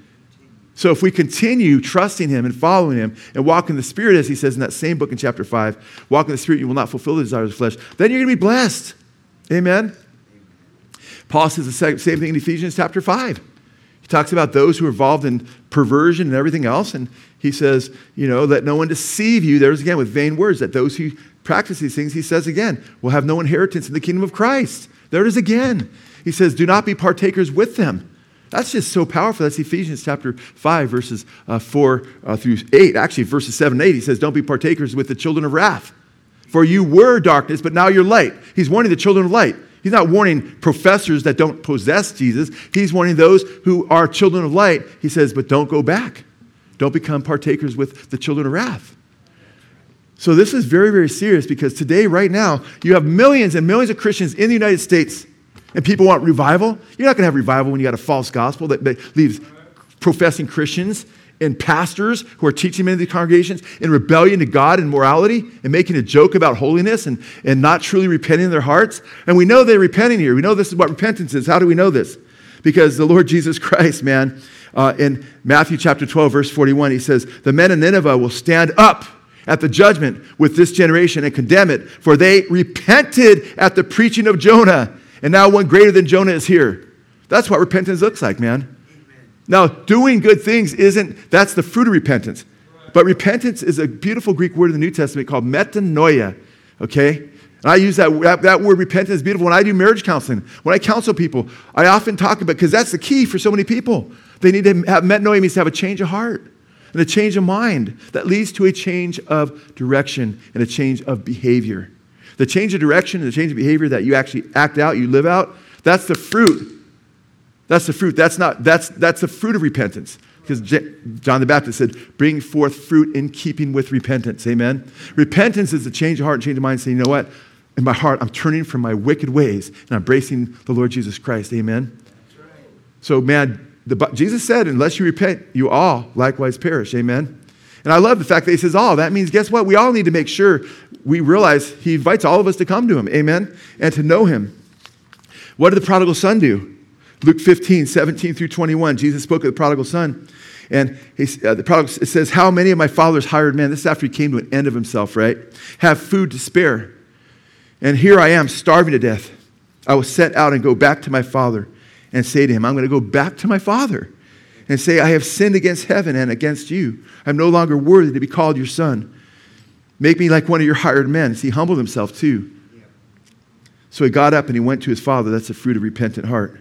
So if we continue trusting him and following him and walk in the Spirit, as he says in that same book in chapter 5, walk in the Spirit, you will not fulfill the desires of the flesh, then you're going to be blessed. Amen? Paul says the same thing in Ephesians chapter 5. He talks about those who are involved in perversion and everything else. And he says, you know, let no one deceive you. There's again with vain words that those who practice these things, he says again, will have no inheritance in the kingdom of Christ. There it is again. He says, do not be partakers with them. That's just so powerful. That's Ephesians chapter 5, verses uh, 4 uh, through 8. Actually, verses 7 and 8, he says, Don't be partakers with the children of wrath. For you were darkness, but now you're light. He's warning the children of light. He's not warning professors that don't possess Jesus. He's warning those who are children of light. He says, But don't go back. Don't become partakers with the children of wrath. So, this is very, very serious because today, right now, you have millions and millions of Christians in the United States and people want revival. You're not going to have revival when you got a false gospel that, leaves professing Christians and pastors who are teaching men in these congregations in rebellion to God and morality and making a joke about holiness and, and not truly repenting in their hearts. And we know they're repenting here. We know this is what repentance is. How do we know this? Because the Lord [laughs] Jesus Christ, man, uh, in Matthew chapter 12, verse 41, he says, The men of Nineveh will stand up at the judgment with this generation and condemn it, for they repented at the preaching of Jonah, and now one greater than Jonah is here. That's what repentance looks like, man. Now, doing good things isn't, that's the fruit of repentance. But repentance is a beautiful Greek word in the New Testament called metanoia, okay? And I use that, that, that word repentance is beautiful when I do marriage counseling. When I counsel people, I often talk about, because that's the key for so many people. They need to have metanoia means to have a change of heart and a change of mind that leads to a change of direction and a change of behavior. The change of direction and the change of behavior that you actually act out, you live out, that's the fruit that's the fruit. That's not, that's, that's the fruit of repentance. Because John the Baptist said, bring forth fruit in keeping with repentance. Amen. Repentance is a change of heart and change of mind, saying, you know what? In my heart, I'm turning from my wicked ways and I'm embracing the Lord Jesus Christ. Amen. Right. So, man, the, Jesus said, unless you repent, you all likewise perish. Amen. And I love the fact that he says all. That means, guess what? We all need to make sure we realize he invites all of us to come to him. Amen. And to know him. What did the prodigal son do? Luke 15, 17 through 21, Jesus spoke of the prodigal son. And he, uh, the prodigal it says, How many of my father's hired men, this is after he came to an end of himself, right? Have food to spare. And here I am, starving to death. I will set out and go back to my father and say to him, I'm going to go back to my father and say, I have sinned against heaven and against you. I'm no longer worthy to be called your son. Make me like one of your hired men. See, he humbled himself too. So he got up and he went to his father. That's the fruit of repentant heart.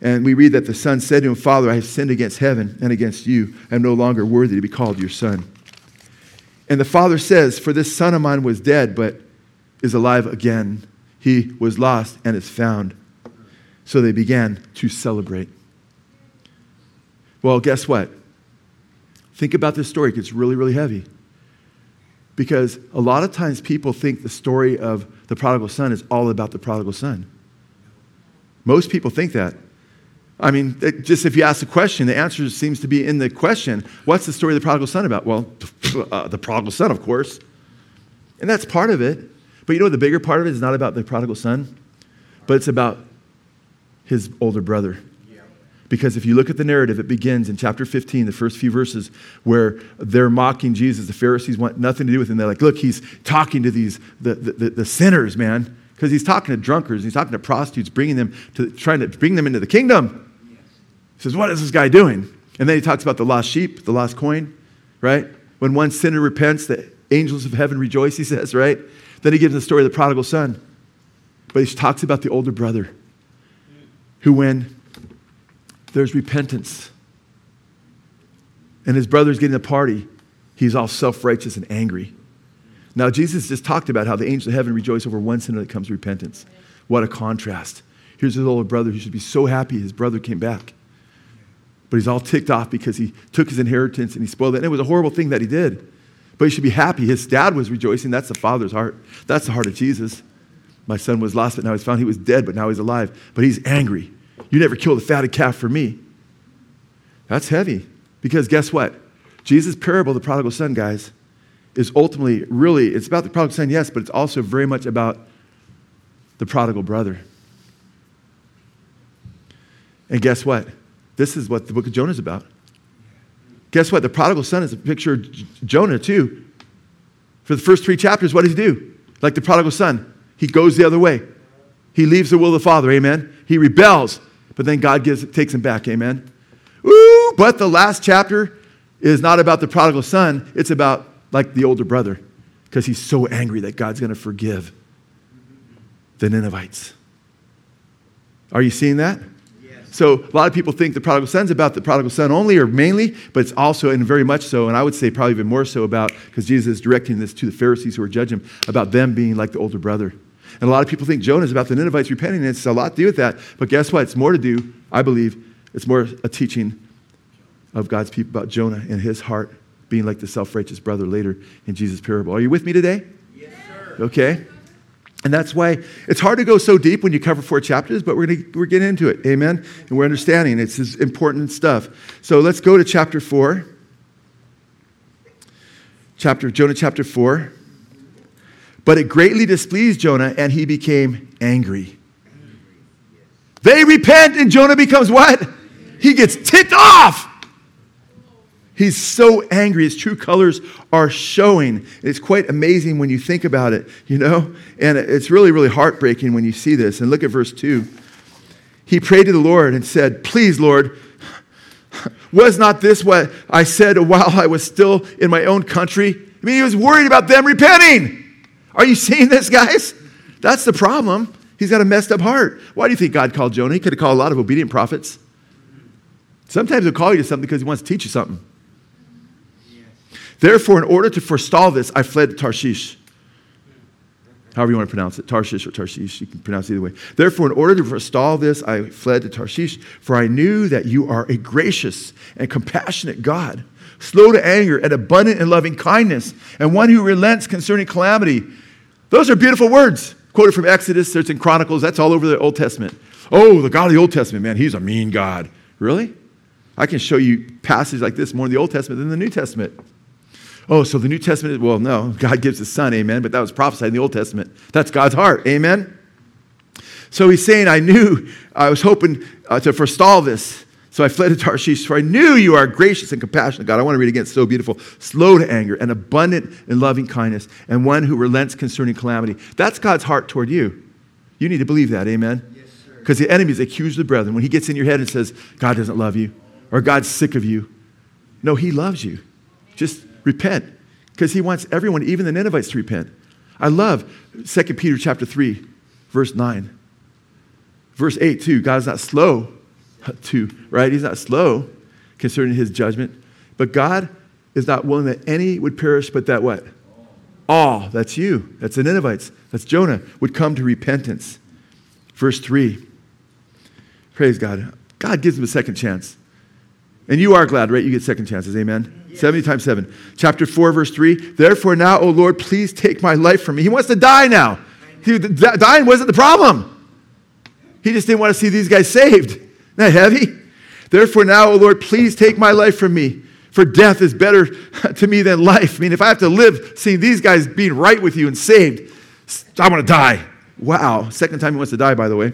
And we read that the son said to him, Father, I have sinned against heaven and against you. I am no longer worthy to be called your son. And the father says, For this son of mine was dead, but is alive again. He was lost and is found. So they began to celebrate. Well, guess what? Think about this story. It gets really, really heavy. Because a lot of times people think the story of the prodigal son is all about the prodigal son. Most people think that. I mean, it, just if you ask the question, the answer seems to be in the question. What's the story of the prodigal son about? Well, [laughs] uh, the prodigal son, of course. And that's part of it. But you know, the bigger part of it is not about the prodigal son, but it's about his older brother. Because if you look at the narrative, it begins in chapter 15, the first few verses, where they're mocking Jesus. The Pharisees want nothing to do with him. They're like, look, he's talking to these, the, the, the sinners, man. Because he's talking to drunkards, he's talking to prostitutes, bringing them to, trying to bring them into the kingdom. He says, What is this guy doing? And then he talks about the lost sheep, the lost coin, right? When one sinner repents, the angels of heaven rejoice, he says, right? Then he gives the story of the prodigal son. But he talks about the older brother who, when there's repentance and his brother's getting a party, he's all self righteous and angry. Now, Jesus just talked about how the angels of heaven rejoice over one sinner that comes to repentance. What a contrast. Here's his older brother who should be so happy his brother came back. But he's all ticked off because he took his inheritance and he spoiled it. And it was a horrible thing that he did. But he should be happy. His dad was rejoicing. That's the father's heart. That's the heart of Jesus. My son was lost, but now he's found. He was dead, but now he's alive. But he's angry. You never killed a fatted calf for me. That's heavy. Because guess what? Jesus' parable, the prodigal son, guys, is ultimately really, it's about the prodigal son, yes, but it's also very much about the prodigal brother. And guess what? This is what the book of Jonah is about. Guess what? The prodigal son is a picture of Jonah, too. For the first three chapters, what does he do? Like the prodigal son, he goes the other way. He leaves the will of the Father, amen? He rebels, but then God gives, takes him back, amen? Ooh, but the last chapter is not about the prodigal son, it's about like the older brother, because he's so angry that God's going to forgive the Ninevites. Are you seeing that? So a lot of people think the prodigal son's about the prodigal son only or mainly, but it's also, and very much so, and I would say probably even more so about, because Jesus is directing this to the Pharisees who are judging him, about them being like the older brother. And a lot of people think Jonah is about the Ninevites repenting, and it's a lot to do with that. But guess what? It's more to do, I believe, it's more a teaching of God's people about Jonah and his heart being like the self righteous brother later in Jesus' parable. Are you with me today? Yes, sir. Okay. And that's why it's hard to go so deep when you cover four chapters, but we're, gonna, we're getting into it. Amen? And we're understanding it's important stuff. So let's go to chapter four. chapter, Jonah chapter 4. But it greatly displeased Jonah, and he became angry. They repent, and Jonah becomes what? He gets ticked off. He's so angry. His true colors are showing. It's quite amazing when you think about it, you know? And it's really, really heartbreaking when you see this. And look at verse 2. He prayed to the Lord and said, Please, Lord, was not this what I said while I was still in my own country? I mean, he was worried about them repenting. Are you seeing this, guys? That's the problem. He's got a messed up heart. Why do you think God called Jonah? He could have called a lot of obedient prophets. Sometimes he'll call you to something because he wants to teach you something. Therefore, in order to forestall this, I fled to Tarshish. However, you want to pronounce it, Tarshish or Tarshish, you can pronounce it either way. Therefore, in order to forestall this, I fled to Tarshish, for I knew that you are a gracious and compassionate God, slow to anger and abundant in loving kindness, and one who relents concerning calamity. Those are beautiful words. Quoted from Exodus, it's in Chronicles, that's all over the Old Testament. Oh, the God of the Old Testament, man, he's a mean God. Really? I can show you passages like this more in the Old Testament than the New Testament. Oh, so the New Testament well, no, [laughs] God gives his son, amen, but that was prophesied in the Old Testament. That's God's heart, amen? So he's saying, I knew, I was hoping uh, to forestall this. So I fled to Tarshish, for I knew you are gracious and compassionate, God. I want to read again, it's so beautiful. Slow to anger and abundant in loving kindness, and one who relents concerning calamity. That's God's heart toward you. You need to believe that, amen? Because yes, the enemy is accused of the brethren. When he gets in your head and says, God doesn't love you, or God's sick of you, no, he loves you. Just repent because he wants everyone, even the Ninevites, to repent. I love 2 Peter chapter 3, verse 9. Verse 8, too. God is not slow [laughs] to, right? He's not slow concerning his judgment. But God is not willing that any would perish, but that what? All. That's you. That's the Ninevites. That's Jonah, would come to repentance. Verse 3. Praise God. God gives him a second chance. And you are glad, right? You get second chances. Amen. 70 times 7. Chapter 4, verse 3. Therefore, now, O Lord, please take my life from me. He wants to die now. He, dying wasn't the problem. He just didn't want to see these guys saved. That heavy? Therefore, now, O Lord, please take my life from me. For death is better [laughs] to me than life. I mean, if I have to live seeing these guys being right with you and saved, I want to die. Wow. Second time he wants to die, by the way.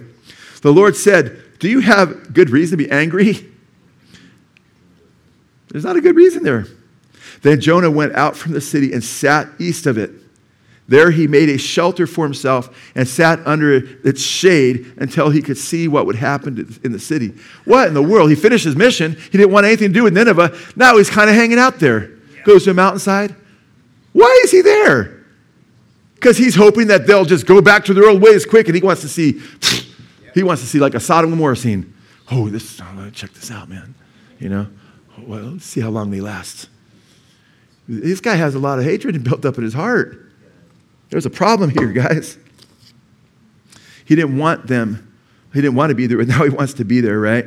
The Lord said, Do you have good reason to be angry? There's not a good reason there. Then Jonah went out from the city and sat east of it. There he made a shelter for himself and sat under its shade until he could see what would happen in the city. What in the world? He finished his mission. He didn't want anything to do with Nineveh. Now he's kind of hanging out there. Goes to a mountainside. Why is he there? Because he's hoping that they'll just go back to their old ways quick and he wants to see, he wants to see like a Sodom and Gomorrah scene. Oh, this, oh, check this out, man. You know? well, let's see how long they last. This guy has a lot of hatred built up in his heart. There's a problem here, [laughs] guys. He didn't want them. He didn't want to be there, but [laughs] now he wants to be there, right?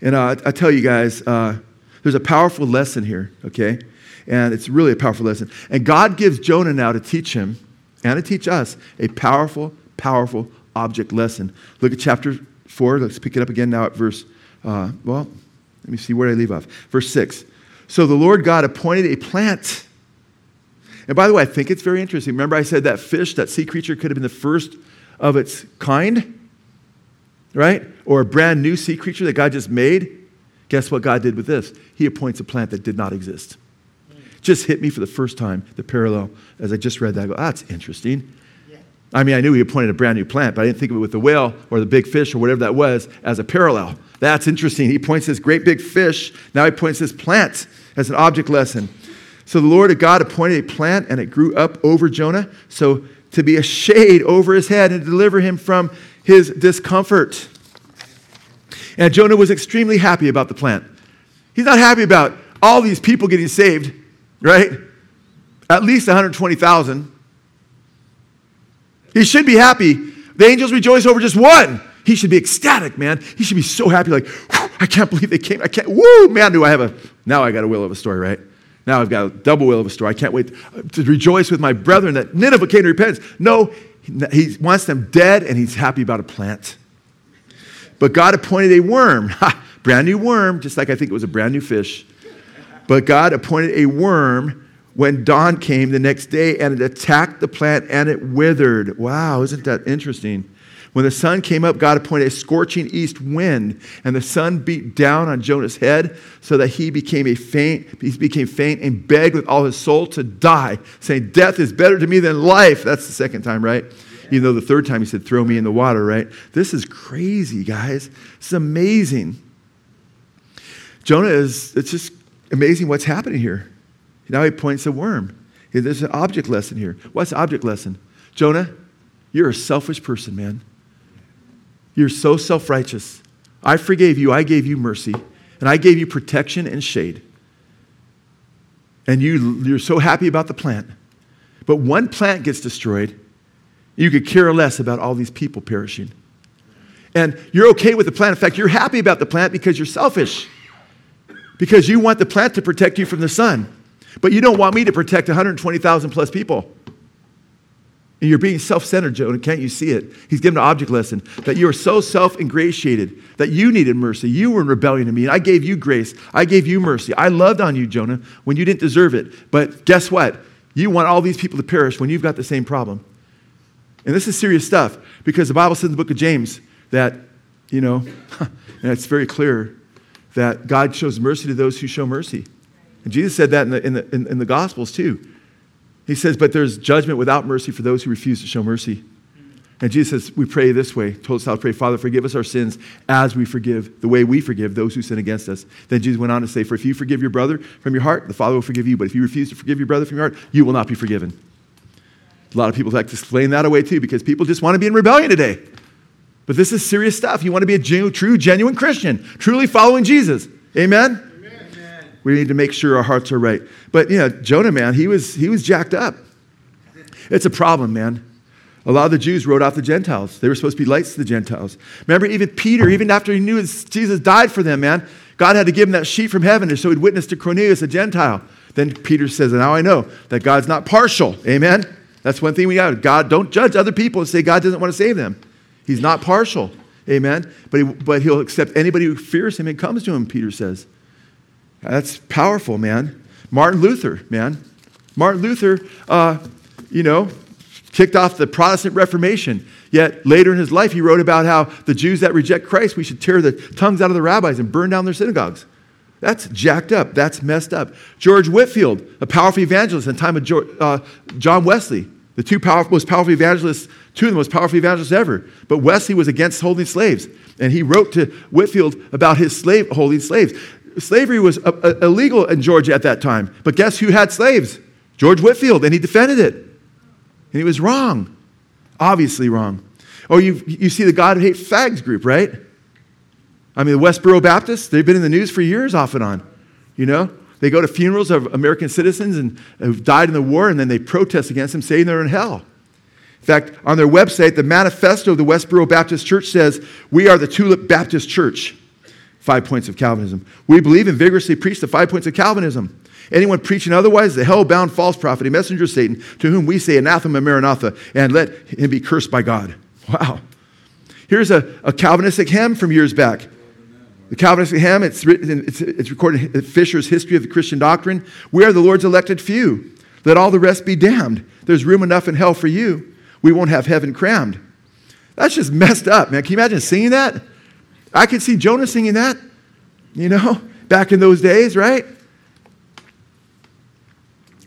And uh, I tell you guys, uh, there's a powerful lesson here, okay? And it's really a powerful lesson. And God gives Jonah now to teach him and to teach us a powerful, powerful object lesson. Look at chapter 4. Let's pick it up again now at verse, uh, well, let me see where I leave off. Verse 6. So the Lord God appointed a plant. And by the way, I think it's very interesting. Remember, I said that fish, that sea creature, could have been the first of its kind, right? Or a brand new sea creature that God just made. Guess what God did with this? He appoints a plant that did not exist. Just hit me for the first time, the parallel, as I just read that. I go, ah, that's interesting. I mean, I knew he appointed a brand new plant, but I didn't think of it with the whale or the big fish or whatever that was as a parallel. That's interesting. He points this great big fish. Now he points this plant as an object lesson. So the Lord of God appointed a plant, and it grew up over Jonah, so to be a shade over his head and deliver him from his discomfort. And Jonah was extremely happy about the plant. He's not happy about all these people getting saved, right? At least 120,000. He should be happy. The angels rejoice over just one. He should be ecstatic, man. He should be so happy, like, I can't believe they came. I can't, woo, man, do I have a, now I got a will of a story, right? Now I've got a double will of a story. I can't wait to rejoice with my brethren that Nineveh came to repentance. No, he wants them dead and he's happy about a plant. But God appointed a worm, [laughs] brand new worm, just like I think it was a brand new fish. But God appointed a worm when dawn came the next day and it attacked the plant and it withered. Wow, isn't that interesting? When the sun came up, God appointed a scorching east wind, and the sun beat down on Jonah's head so that he became a faint, he became faint and begged with all his soul to die, saying, Death is better to me than life. That's the second time, right? Even though the third time he said, Throw me in the water, right? This is crazy, guys. It's amazing. Jonah is, it's just amazing what's happening here. Now he points a worm. There's an object lesson here. What's the object lesson? Jonah, you're a selfish person, man. You're so self righteous. I forgave you, I gave you mercy, and I gave you protection and shade. And you, you're so happy about the plant. But one plant gets destroyed, you could care less about all these people perishing. And you're okay with the plant. In fact, you're happy about the plant because you're selfish, because you want the plant to protect you from the sun. But you don't want me to protect 120,000 plus people. You're being self centered, Jonah. Can't you see it? He's given an object lesson that you are so self ingratiated that you needed mercy. You were in rebellion to me, and I gave you grace. I gave you mercy. I loved on you, Jonah, when you didn't deserve it. But guess what? You want all these people to perish when you've got the same problem. And this is serious stuff because the Bible says in the book of James that, you know, [laughs] and it's very clear that God shows mercy to those who show mercy. And Jesus said that in the, in the, in the Gospels too. He says, But there's judgment without mercy for those who refuse to show mercy. And Jesus says, We pray this way, told us how to pray, Father, forgive us our sins as we forgive, the way we forgive those who sin against us. Then Jesus went on to say, For if you forgive your brother from your heart, the Father will forgive you. But if you refuse to forgive your brother from your heart, you will not be forgiven. A lot of people like to explain that away too because people just want to be in rebellion today. But this is serious stuff. You want to be a true, genuine Christian, truly following Jesus. Amen? We need to make sure our hearts are right. But yeah, Jonah, man, he was, he was jacked up. It's a problem, man. A lot of the Jews wrote off the Gentiles. They were supposed to be lights to the Gentiles. Remember, even Peter, even after he knew Jesus died for them, man, God had to give him that sheet from heaven so he'd witness to Cornelius, a Gentile. Then Peter says, Now I know that God's not partial. Amen? That's one thing we got. God, don't judge other people and say God doesn't want to save them. He's not partial. Amen? But, he, but he'll accept anybody who fears him and comes to him, Peter says. That's powerful, man. Martin Luther, man. Martin Luther, uh, you know, kicked off the Protestant Reformation. Yet later in his life, he wrote about how the Jews that reject Christ, we should tear the tongues out of the rabbis and burn down their synagogues. That's jacked up. That's messed up. George Whitefield, a powerful evangelist in the time of George, uh, John Wesley, the two most powerful evangelists, two of the most powerful evangelists ever. But Wesley was against holding slaves. And he wrote to Whitefield about his slave holding slaves. Slavery was uh, uh, illegal in Georgia at that time. But guess who had slaves? George Whitefield, and he defended it. And he was wrong, obviously wrong. Oh, you, you see the God Hate Fags group, right? I mean, the Westboro Baptists, they've been in the news for years off and on. You know, they go to funerals of American citizens and who've died in the war, and then they protest against them, saying they're in hell. In fact, on their website, the manifesto of the Westboro Baptist Church says, We are the Tulip Baptist Church. Five points of Calvinism. We believe and vigorously preach the five points of Calvinism. Anyone preaching otherwise is a hell bound false prophet, a messenger of Satan, to whom we say anathema maranatha, and let him be cursed by God. [laughs] Wow. Here's a, a Calvinistic hymn from years back. The Calvinistic hymn, it's, written, it's, it's recorded in Fisher's History of the Christian Doctrine. We are the Lord's elected few. Let all the rest be damned. There's room enough in hell for you. We won't have heaven crammed. That's just messed up, man. Can you imagine singing that? I could see Jonah singing that, you know, [laughs] back in those days, right?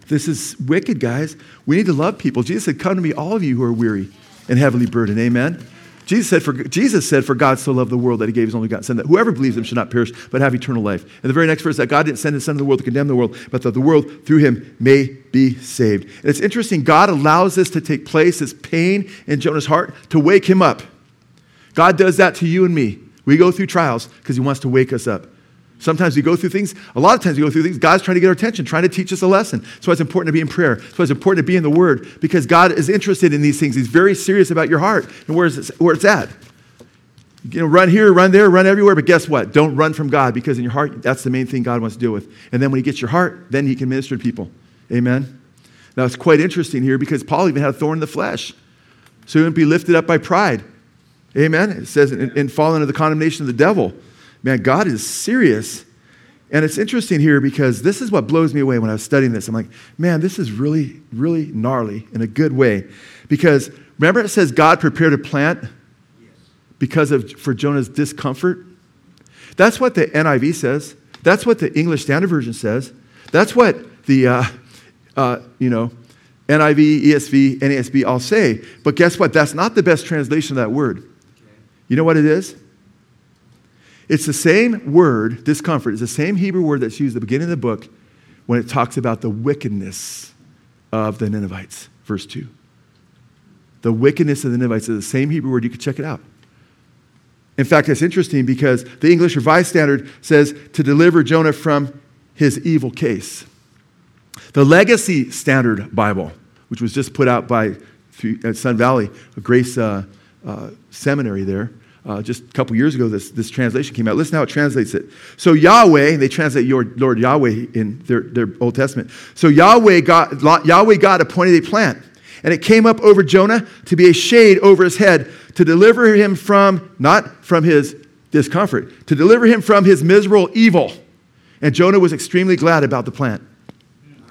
This is wicked, guys. We need to love people. Jesus said, Come to me, all of you who are weary and heavily burdened. Amen. Jesus said, for, Jesus said, For God so loved the world that he gave his only son, that whoever believes him should not perish, but have eternal life. And the very next verse, that God didn't send his son to the world to condemn the world, but that the world through him may be saved. And it's interesting, God allows this to take place, this pain in Jonah's heart, to wake him up. God does that to you and me. We go through trials because he wants to wake us up. Sometimes we go through things, a lot of times we go through things, God's trying to get our attention, trying to teach us a lesson. That's why it's important to be in prayer. That's why it's important to be in the Word, because God is interested in these things. He's very serious about your heart and where it's, where it's at. You know, run here, run there, run everywhere, but guess what? Don't run from God, because in your heart, that's the main thing God wants to deal with. And then when He gets your heart, then He can minister to people. Amen? Now, it's quite interesting here because Paul even had a thorn in the flesh. So he wouldn't be lifted up by pride. Amen? It says, in, in falling into the condemnation of the devil. Man, God is serious. And it's interesting here because this is what blows me away when I was studying this. I'm like, man, this is really, really gnarly in a good way. Because remember, it says God prepared a plant because of for Jonah's discomfort. That's what the NIV says. That's what the English Standard Version says. That's what the uh, uh, you know NIV, ESV, NASB all say. But guess what? That's not the best translation of that word. You know what it is? It's the same word, discomfort, it's the same Hebrew word that's used at the beginning of the book when it talks about the wickedness of the Ninevites, verse 2. The wickedness of the Ninevites is the same Hebrew word. You can check it out. In fact, it's interesting because the English Revised Standard says to deliver Jonah from his evil case. The Legacy Standard Bible, which was just put out by Sun Valley, a Grace uh, uh, seminary there, uh, just a couple years ago, this, this translation came out. Listen how it translates it. So Yahweh, they translate your Lord Yahweh in their, their Old Testament. So Yahweh God, Yahweh God appointed a plant, and it came up over Jonah to be a shade over his head to deliver him from, not from his discomfort, to deliver him from his miserable evil. And Jonah was extremely glad about the plant.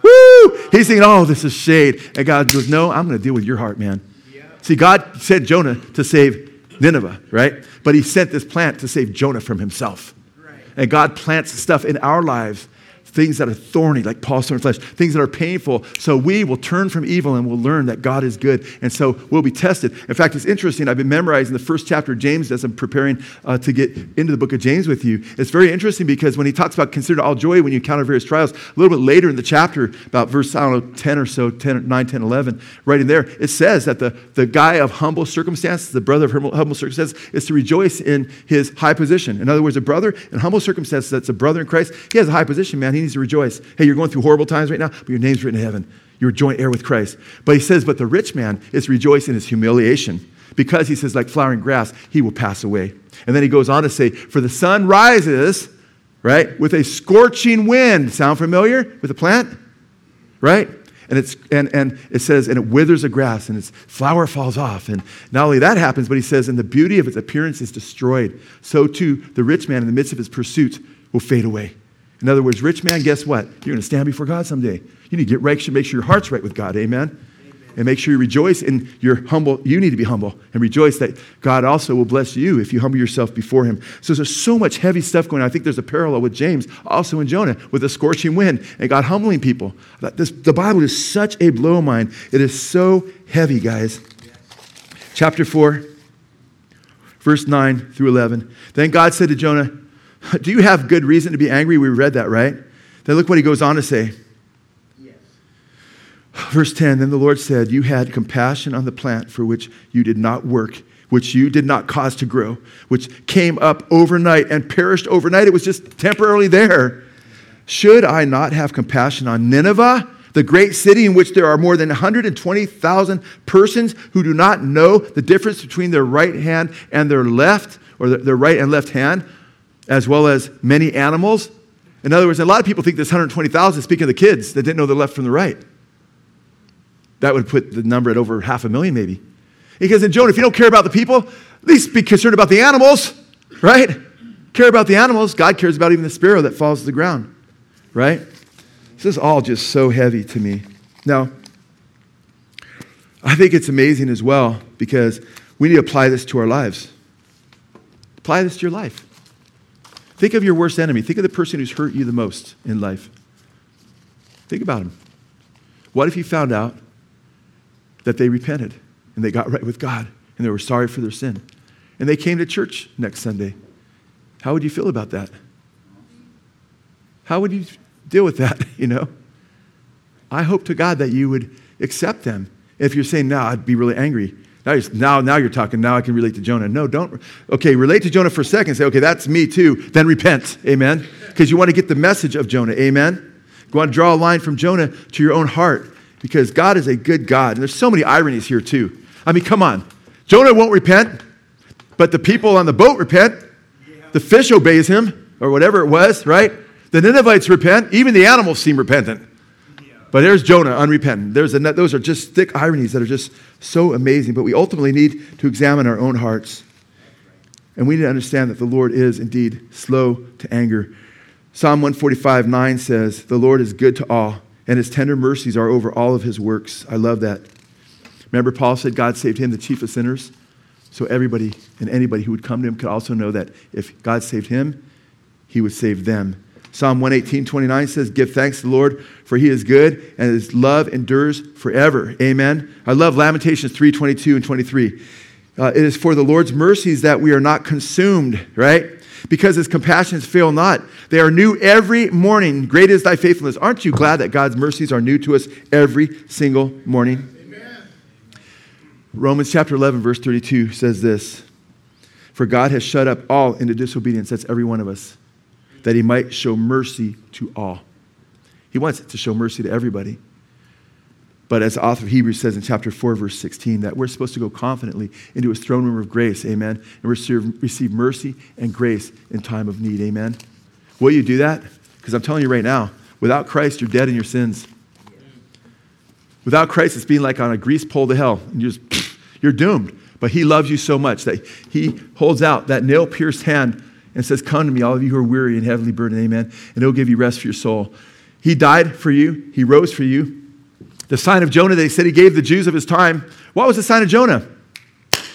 Woo! He's thinking, oh, this is shade. And God goes, no, I'm going to deal with your heart, man. Yeah. See, God sent Jonah to save Nineveh, right? But he sent this plant to save Jonah from himself. Right. And God plants stuff in our lives things that are thorny, like Paul's thorn flesh, things that are painful. So we will turn from evil and we'll learn that God is good. And so we'll be tested. In fact, it's interesting. I've been memorizing the first chapter of James as I'm preparing uh, to get into the book of James with you. It's very interesting because when he talks about consider all joy when you encounter various trials, a little bit later in the chapter, about verse, I don't know, 10 or so, 10, 9, 10, 11, right in there, it says that the, the guy of humble circumstances, the brother of humble, humble circumstances, is to rejoice in his high position. In other words, a brother in humble circumstances that's a brother in Christ, he has a high position, man. He to rejoice. Hey, you're going through horrible times right now, but your name's written in heaven. You're joint heir with Christ. But he says, but the rich man is rejoicing in his humiliation because he says, like flowering grass, he will pass away. And then he goes on to say, for the sun rises, right, with a scorching wind. Sound familiar with the plant? Right? And, it's, and, and it says, and it withers the grass and its flower falls off. And not only that happens, but he says, and the beauty of its appearance is destroyed. So too, the rich man in the midst of his pursuits will fade away. In other words, rich man, guess what? You're going to stand before God someday. You need to get right, to make sure your heart's right with God. Amen? Amen? And make sure you rejoice in your humble. You need to be humble and rejoice that God also will bless you if you humble yourself before Him. So there's so much heavy stuff going on. I think there's a parallel with James, also in Jonah, with the scorching wind and God humbling people. This, the Bible is such a blow of mind. It is so heavy, guys. Chapter 4, verse 9 through 11. Then God said to Jonah, [laughs] Do you have good reason to be angry? We read that, right? Then look what he goes on to say. Yes. Verse 10 Then the Lord said, You had compassion on the plant for which you did not work, which you did not cause to grow, which came up overnight and perished overnight. It was just temporarily there. Should I not have compassion on Nineveh? the great city in which there are more than 120,000 persons who do not know the difference between their right hand and their left, or their right and left hand, as well as many animals. In other words, a lot of people think this 120,000 speaking of the kids that didn't know the left from the right. That would put the number at over half a million, maybe. Because in Jonah, if you don't care about the people, at least be concerned about the animals, right? Care about the animals. God cares about even the sparrow that falls to the ground, right? This is all just so heavy to me. Now, I think it's amazing as well because we need to apply this to our lives. Apply this to your life. Think of your worst enemy. Think of the person who's hurt you the most in life. Think about him. What if you found out that they repented and they got right with God and they were sorry for their sin and they came to church next Sunday? How would you feel about that? How would you deal with that, [laughs] you know? I hope to God that you would accept them. If you're saying, no, I'd be really angry. Now you're, now, now you're talking. Now I can relate to Jonah. No, don't. Okay, relate to Jonah for a second. Say, okay, that's me too. Then repent. Amen. Because you want to get the message of Jonah. Amen. You want to draw a line from Jonah to your own heart because God is a good God. And there's so many ironies here too. I mean, come on. Jonah won't repent, but the people on the boat repent. The fish obeys him, or whatever it was, right? The Ninevites repent. Even the animals seem repentant. But there's Jonah, unrepentant. There's a, those are just thick ironies that are just so amazing. But we ultimately need to examine our own hearts. And we need to understand that the Lord is indeed slow to anger. Psalm 145 9 says, The Lord is good to all, and his tender mercies are over all of his works. I love that. Remember, Paul said God saved him, the chief of sinners? So everybody and anybody who would come to him could also know that if God saved him, he would save them. Psalm 118, 29 says, Give thanks to the Lord, for he is good, and his love endures forever. Amen. I love Lamentations 3, 22 and 23. Uh, it is for the Lord's mercies that we are not consumed, right? Because his compassions fail not. They are new every morning. Great is thy faithfulness. Aren't you glad that God's mercies are new to us every single morning? Amen. Romans chapter 11, verse 32 says this For God has shut up all into disobedience, that's every one of us, that he might show mercy to all. He wants to show mercy to everybody. But as the author of Hebrews says in chapter 4, verse 16, that we're supposed to go confidently into his throne room of grace, amen, and receive, receive mercy and grace in time of need, amen. Will you do that? Because I'm telling you right now, without Christ, you're dead in your sins. Without Christ, it's being like on a grease pole to hell. And you're, just, [sniffs] you're doomed. But he loves you so much that he holds out that nail pierced hand and says, Come to me, all of you who are weary and heavily burdened, amen, and he'll give you rest for your soul. He died for you, he rose for you. The sign of Jonah, they said he gave the Jews of his time. What was the sign of Jonah?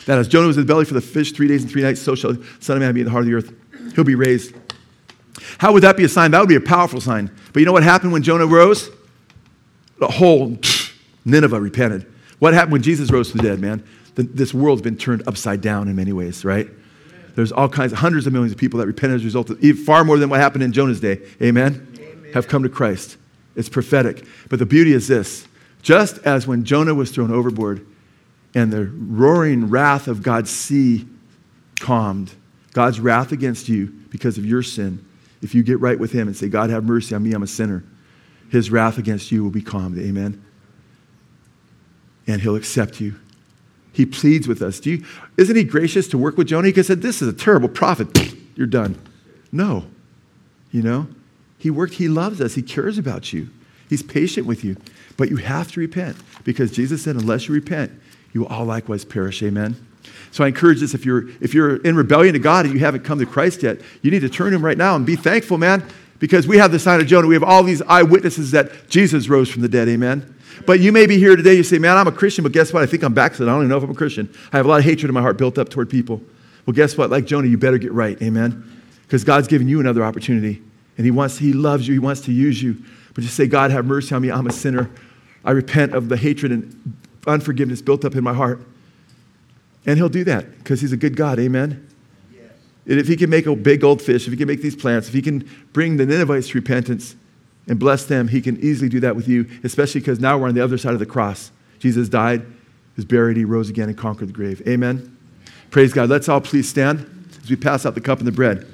That as Jonah was in the belly for the fish three days and three nights, so shall the Son of Man be in the heart of the earth. He'll be raised. How would that be a sign? That would be a powerful sign. But you know what happened when Jonah rose? The whole Nineveh repented. What happened when Jesus rose from the dead, man? The, this world's been turned upside down in many ways, right? There's all kinds, of hundreds of millions of people that repent as a result of, far more than what happened in Jonah's day. Amen? Amen? Have come to Christ. It's prophetic. But the beauty is this just as when Jonah was thrown overboard and the roaring wrath of God's sea calmed, God's wrath against you because of your sin, if you get right with Him and say, God, have mercy on me, I'm a sinner, His wrath against you will be calmed. Amen? And He'll accept you. He pleads with us. Do you, isn't He gracious to work with Jonah? He could have said, This is a terrible prophet. [clears throat] You're done. No. You know? He worked, He loves us, He cares about you, He's patient with you. But you have to repent because Jesus said, unless you repent, you will all likewise perish. Amen. So I encourage this if you're if you're in rebellion to God and you haven't come to Christ yet, you need to turn him right now and be thankful, man, because we have the sign of Jonah. We have all these eyewitnesses that Jesus rose from the dead. Amen. But you may be here today, you say, Man, I'm a Christian, but guess what? I think I'm backslid. I don't even know if I'm a Christian. I have a lot of hatred in my heart built up toward people. Well, guess what? Like Jonah, you better get right. Amen. Because God's given you another opportunity. And He wants, He loves you, He wants to use you. But just say, God, have mercy on me. I'm a sinner. I repent of the hatred and unforgiveness built up in my heart. And he'll do that because he's a good God. Amen. Yes. And if he can make a big old fish, if he can make these plants, if he can bring the Ninevites to repentance and bless them, he can easily do that with you, especially because now we're on the other side of the cross. Jesus died, was buried, he rose again and conquered the grave. Amen. Praise God. Let's all please stand as we pass out the cup and the bread.